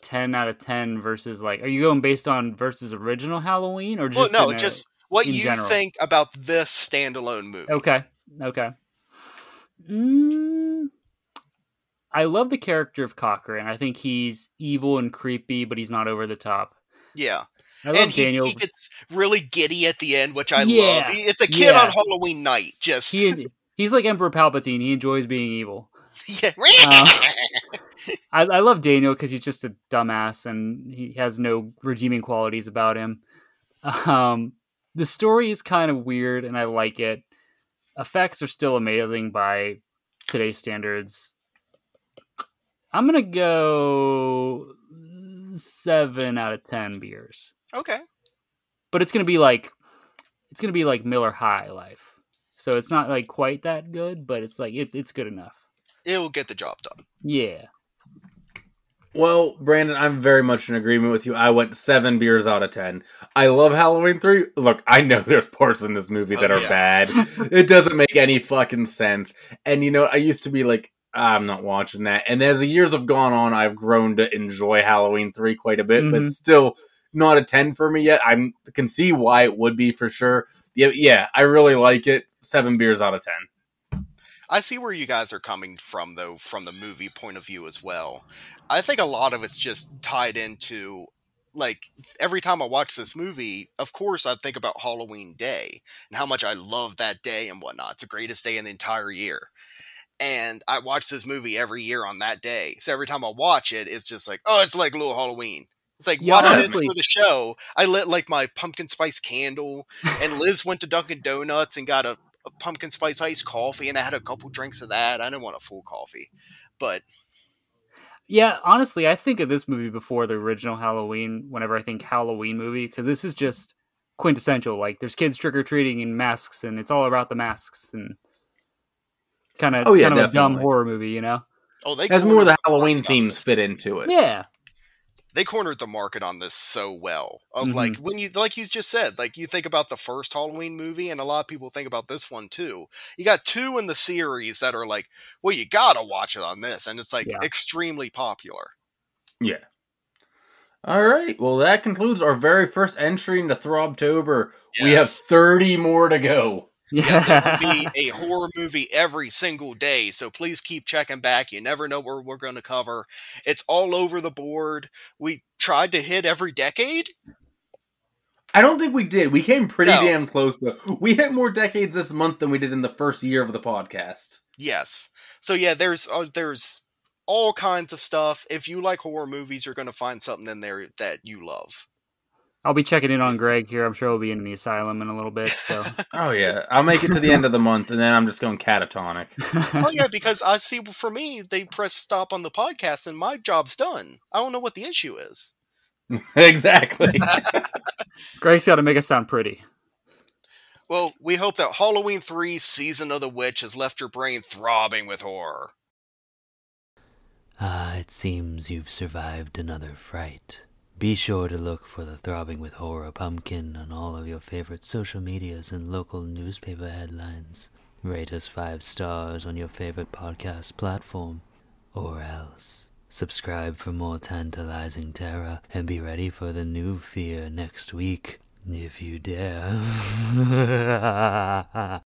ten out of ten versus like. Are you going based on versus original Halloween or just well, no, in a- just what you general? think about this standalone movie. Okay. Okay. Mm, I love the character of Cochran. I think he's evil and creepy, but he's not over the top. Yeah. I love And he, Daniel. he gets really giddy at the end, which I Yeah, love. He, it's a kid yeah. on Halloween night. Just. he, he's like Emperor Palpatine. He enjoys being evil. [LAUGHS] yeah. Uh, [LAUGHS] I, I love Daniel because he's just a dumbass and he has no redeeming qualities about him. Um, the story is kind of weird and I like it. Effects are still amazing by today's standards. I'm gonna go seven out of ten beers, okay. but it's gonna be like it's gonna be like Miller High Life. So it's not like quite that good, but it's like it, it's good enough. It'll get the job done. Yeah. Well, Brandon, I'm very much in agreement with you. I went seven beers out of ten. I love Halloween three. Look, I know [LAUGHS] there's parts in this movie that Oh, are yeah. bad. [LAUGHS] it doesn't make any fucking sense. And you know, I used to be like, I'm not watching that. And as the years have gone on, I've grown to enjoy Halloween three quite a bit, but Mhm. it's still not a ten for me yet. I can see why it would be for sure. Yeah, yeah, I really like it. Seven beers out of ten. I see where you guys are coming from, though, from the movie point of view as well. I think a lot of it's just tied into, like, every time I watch this movie, of course, I think about Halloween Day and how much I love that day and whatnot. It's the greatest day in the entire year. And I watch this movie every year on that day. So every time I watch it, it's just like, oh, it's like little Halloween. It's like Yeah, watching honestly- it for the show. I lit like my pumpkin spice candle, and Liz went to Dunkin' Donuts and got a, a pumpkin spice iced coffee, and I had a couple drinks of that. I didn't want a full coffee, but Yeah, honestly, I think of this movie before the original Halloween whenever I think Halloween movie because this is just quintessential. Like, there's kids trick or treating in masks, and it's all about the masks and kind of Oh, yeah, kind of a dumb horror movie, you know? oh, they As more of the Halloween themes fit into it. Yeah, They cornered the market on this so well. Of Mm-hmm. like when you like you just said, like you think about the first Halloween movie, and a lot of people think about this one too. You got two in the series that are like, well, you gotta watch it on this, and it's like Yeah. extremely popular. Yeah. All right. Well, that concludes our very first entry into Throbtober. We have 30 more to go. Yes, it will be [LAUGHS] a horror movie every single day. So please keep checking back. You never know where we're going to cover. It's all over the board. We tried to hit every decade. I don't think we did. We came pretty No. damn close, though. We hit more decades this month than we did in the first year of the podcast. Yes. So yeah, there's uh, there's all kinds of stuff. If you like horror movies, you're going to find something in there that you love. I'll be checking in on Greg here. I'm sure he'll be in the asylum in a little bit. So, [LAUGHS] Oh, yeah. I'll make it to the end of the month, and then I'm just going catatonic. [LAUGHS] oh yeah, because I see for me, they press stop on the podcast and my job's done. I don't know what the issue is. [LAUGHS] exactly. Greg's got to make us sound pretty. Well, we hope that Halloween 3 Season of the Witch has left your brain throbbing with horror. Ah, it seems you've survived another fright. Be sure to look for the Throbbing with Horror pumpkin on all of your favorite social medias and local newspaper headlines. Rate us five stars on your favorite podcast platform. Or else, subscribe for more tantalizing terror and be ready for the new fear next week, if you dare. [LAUGHS]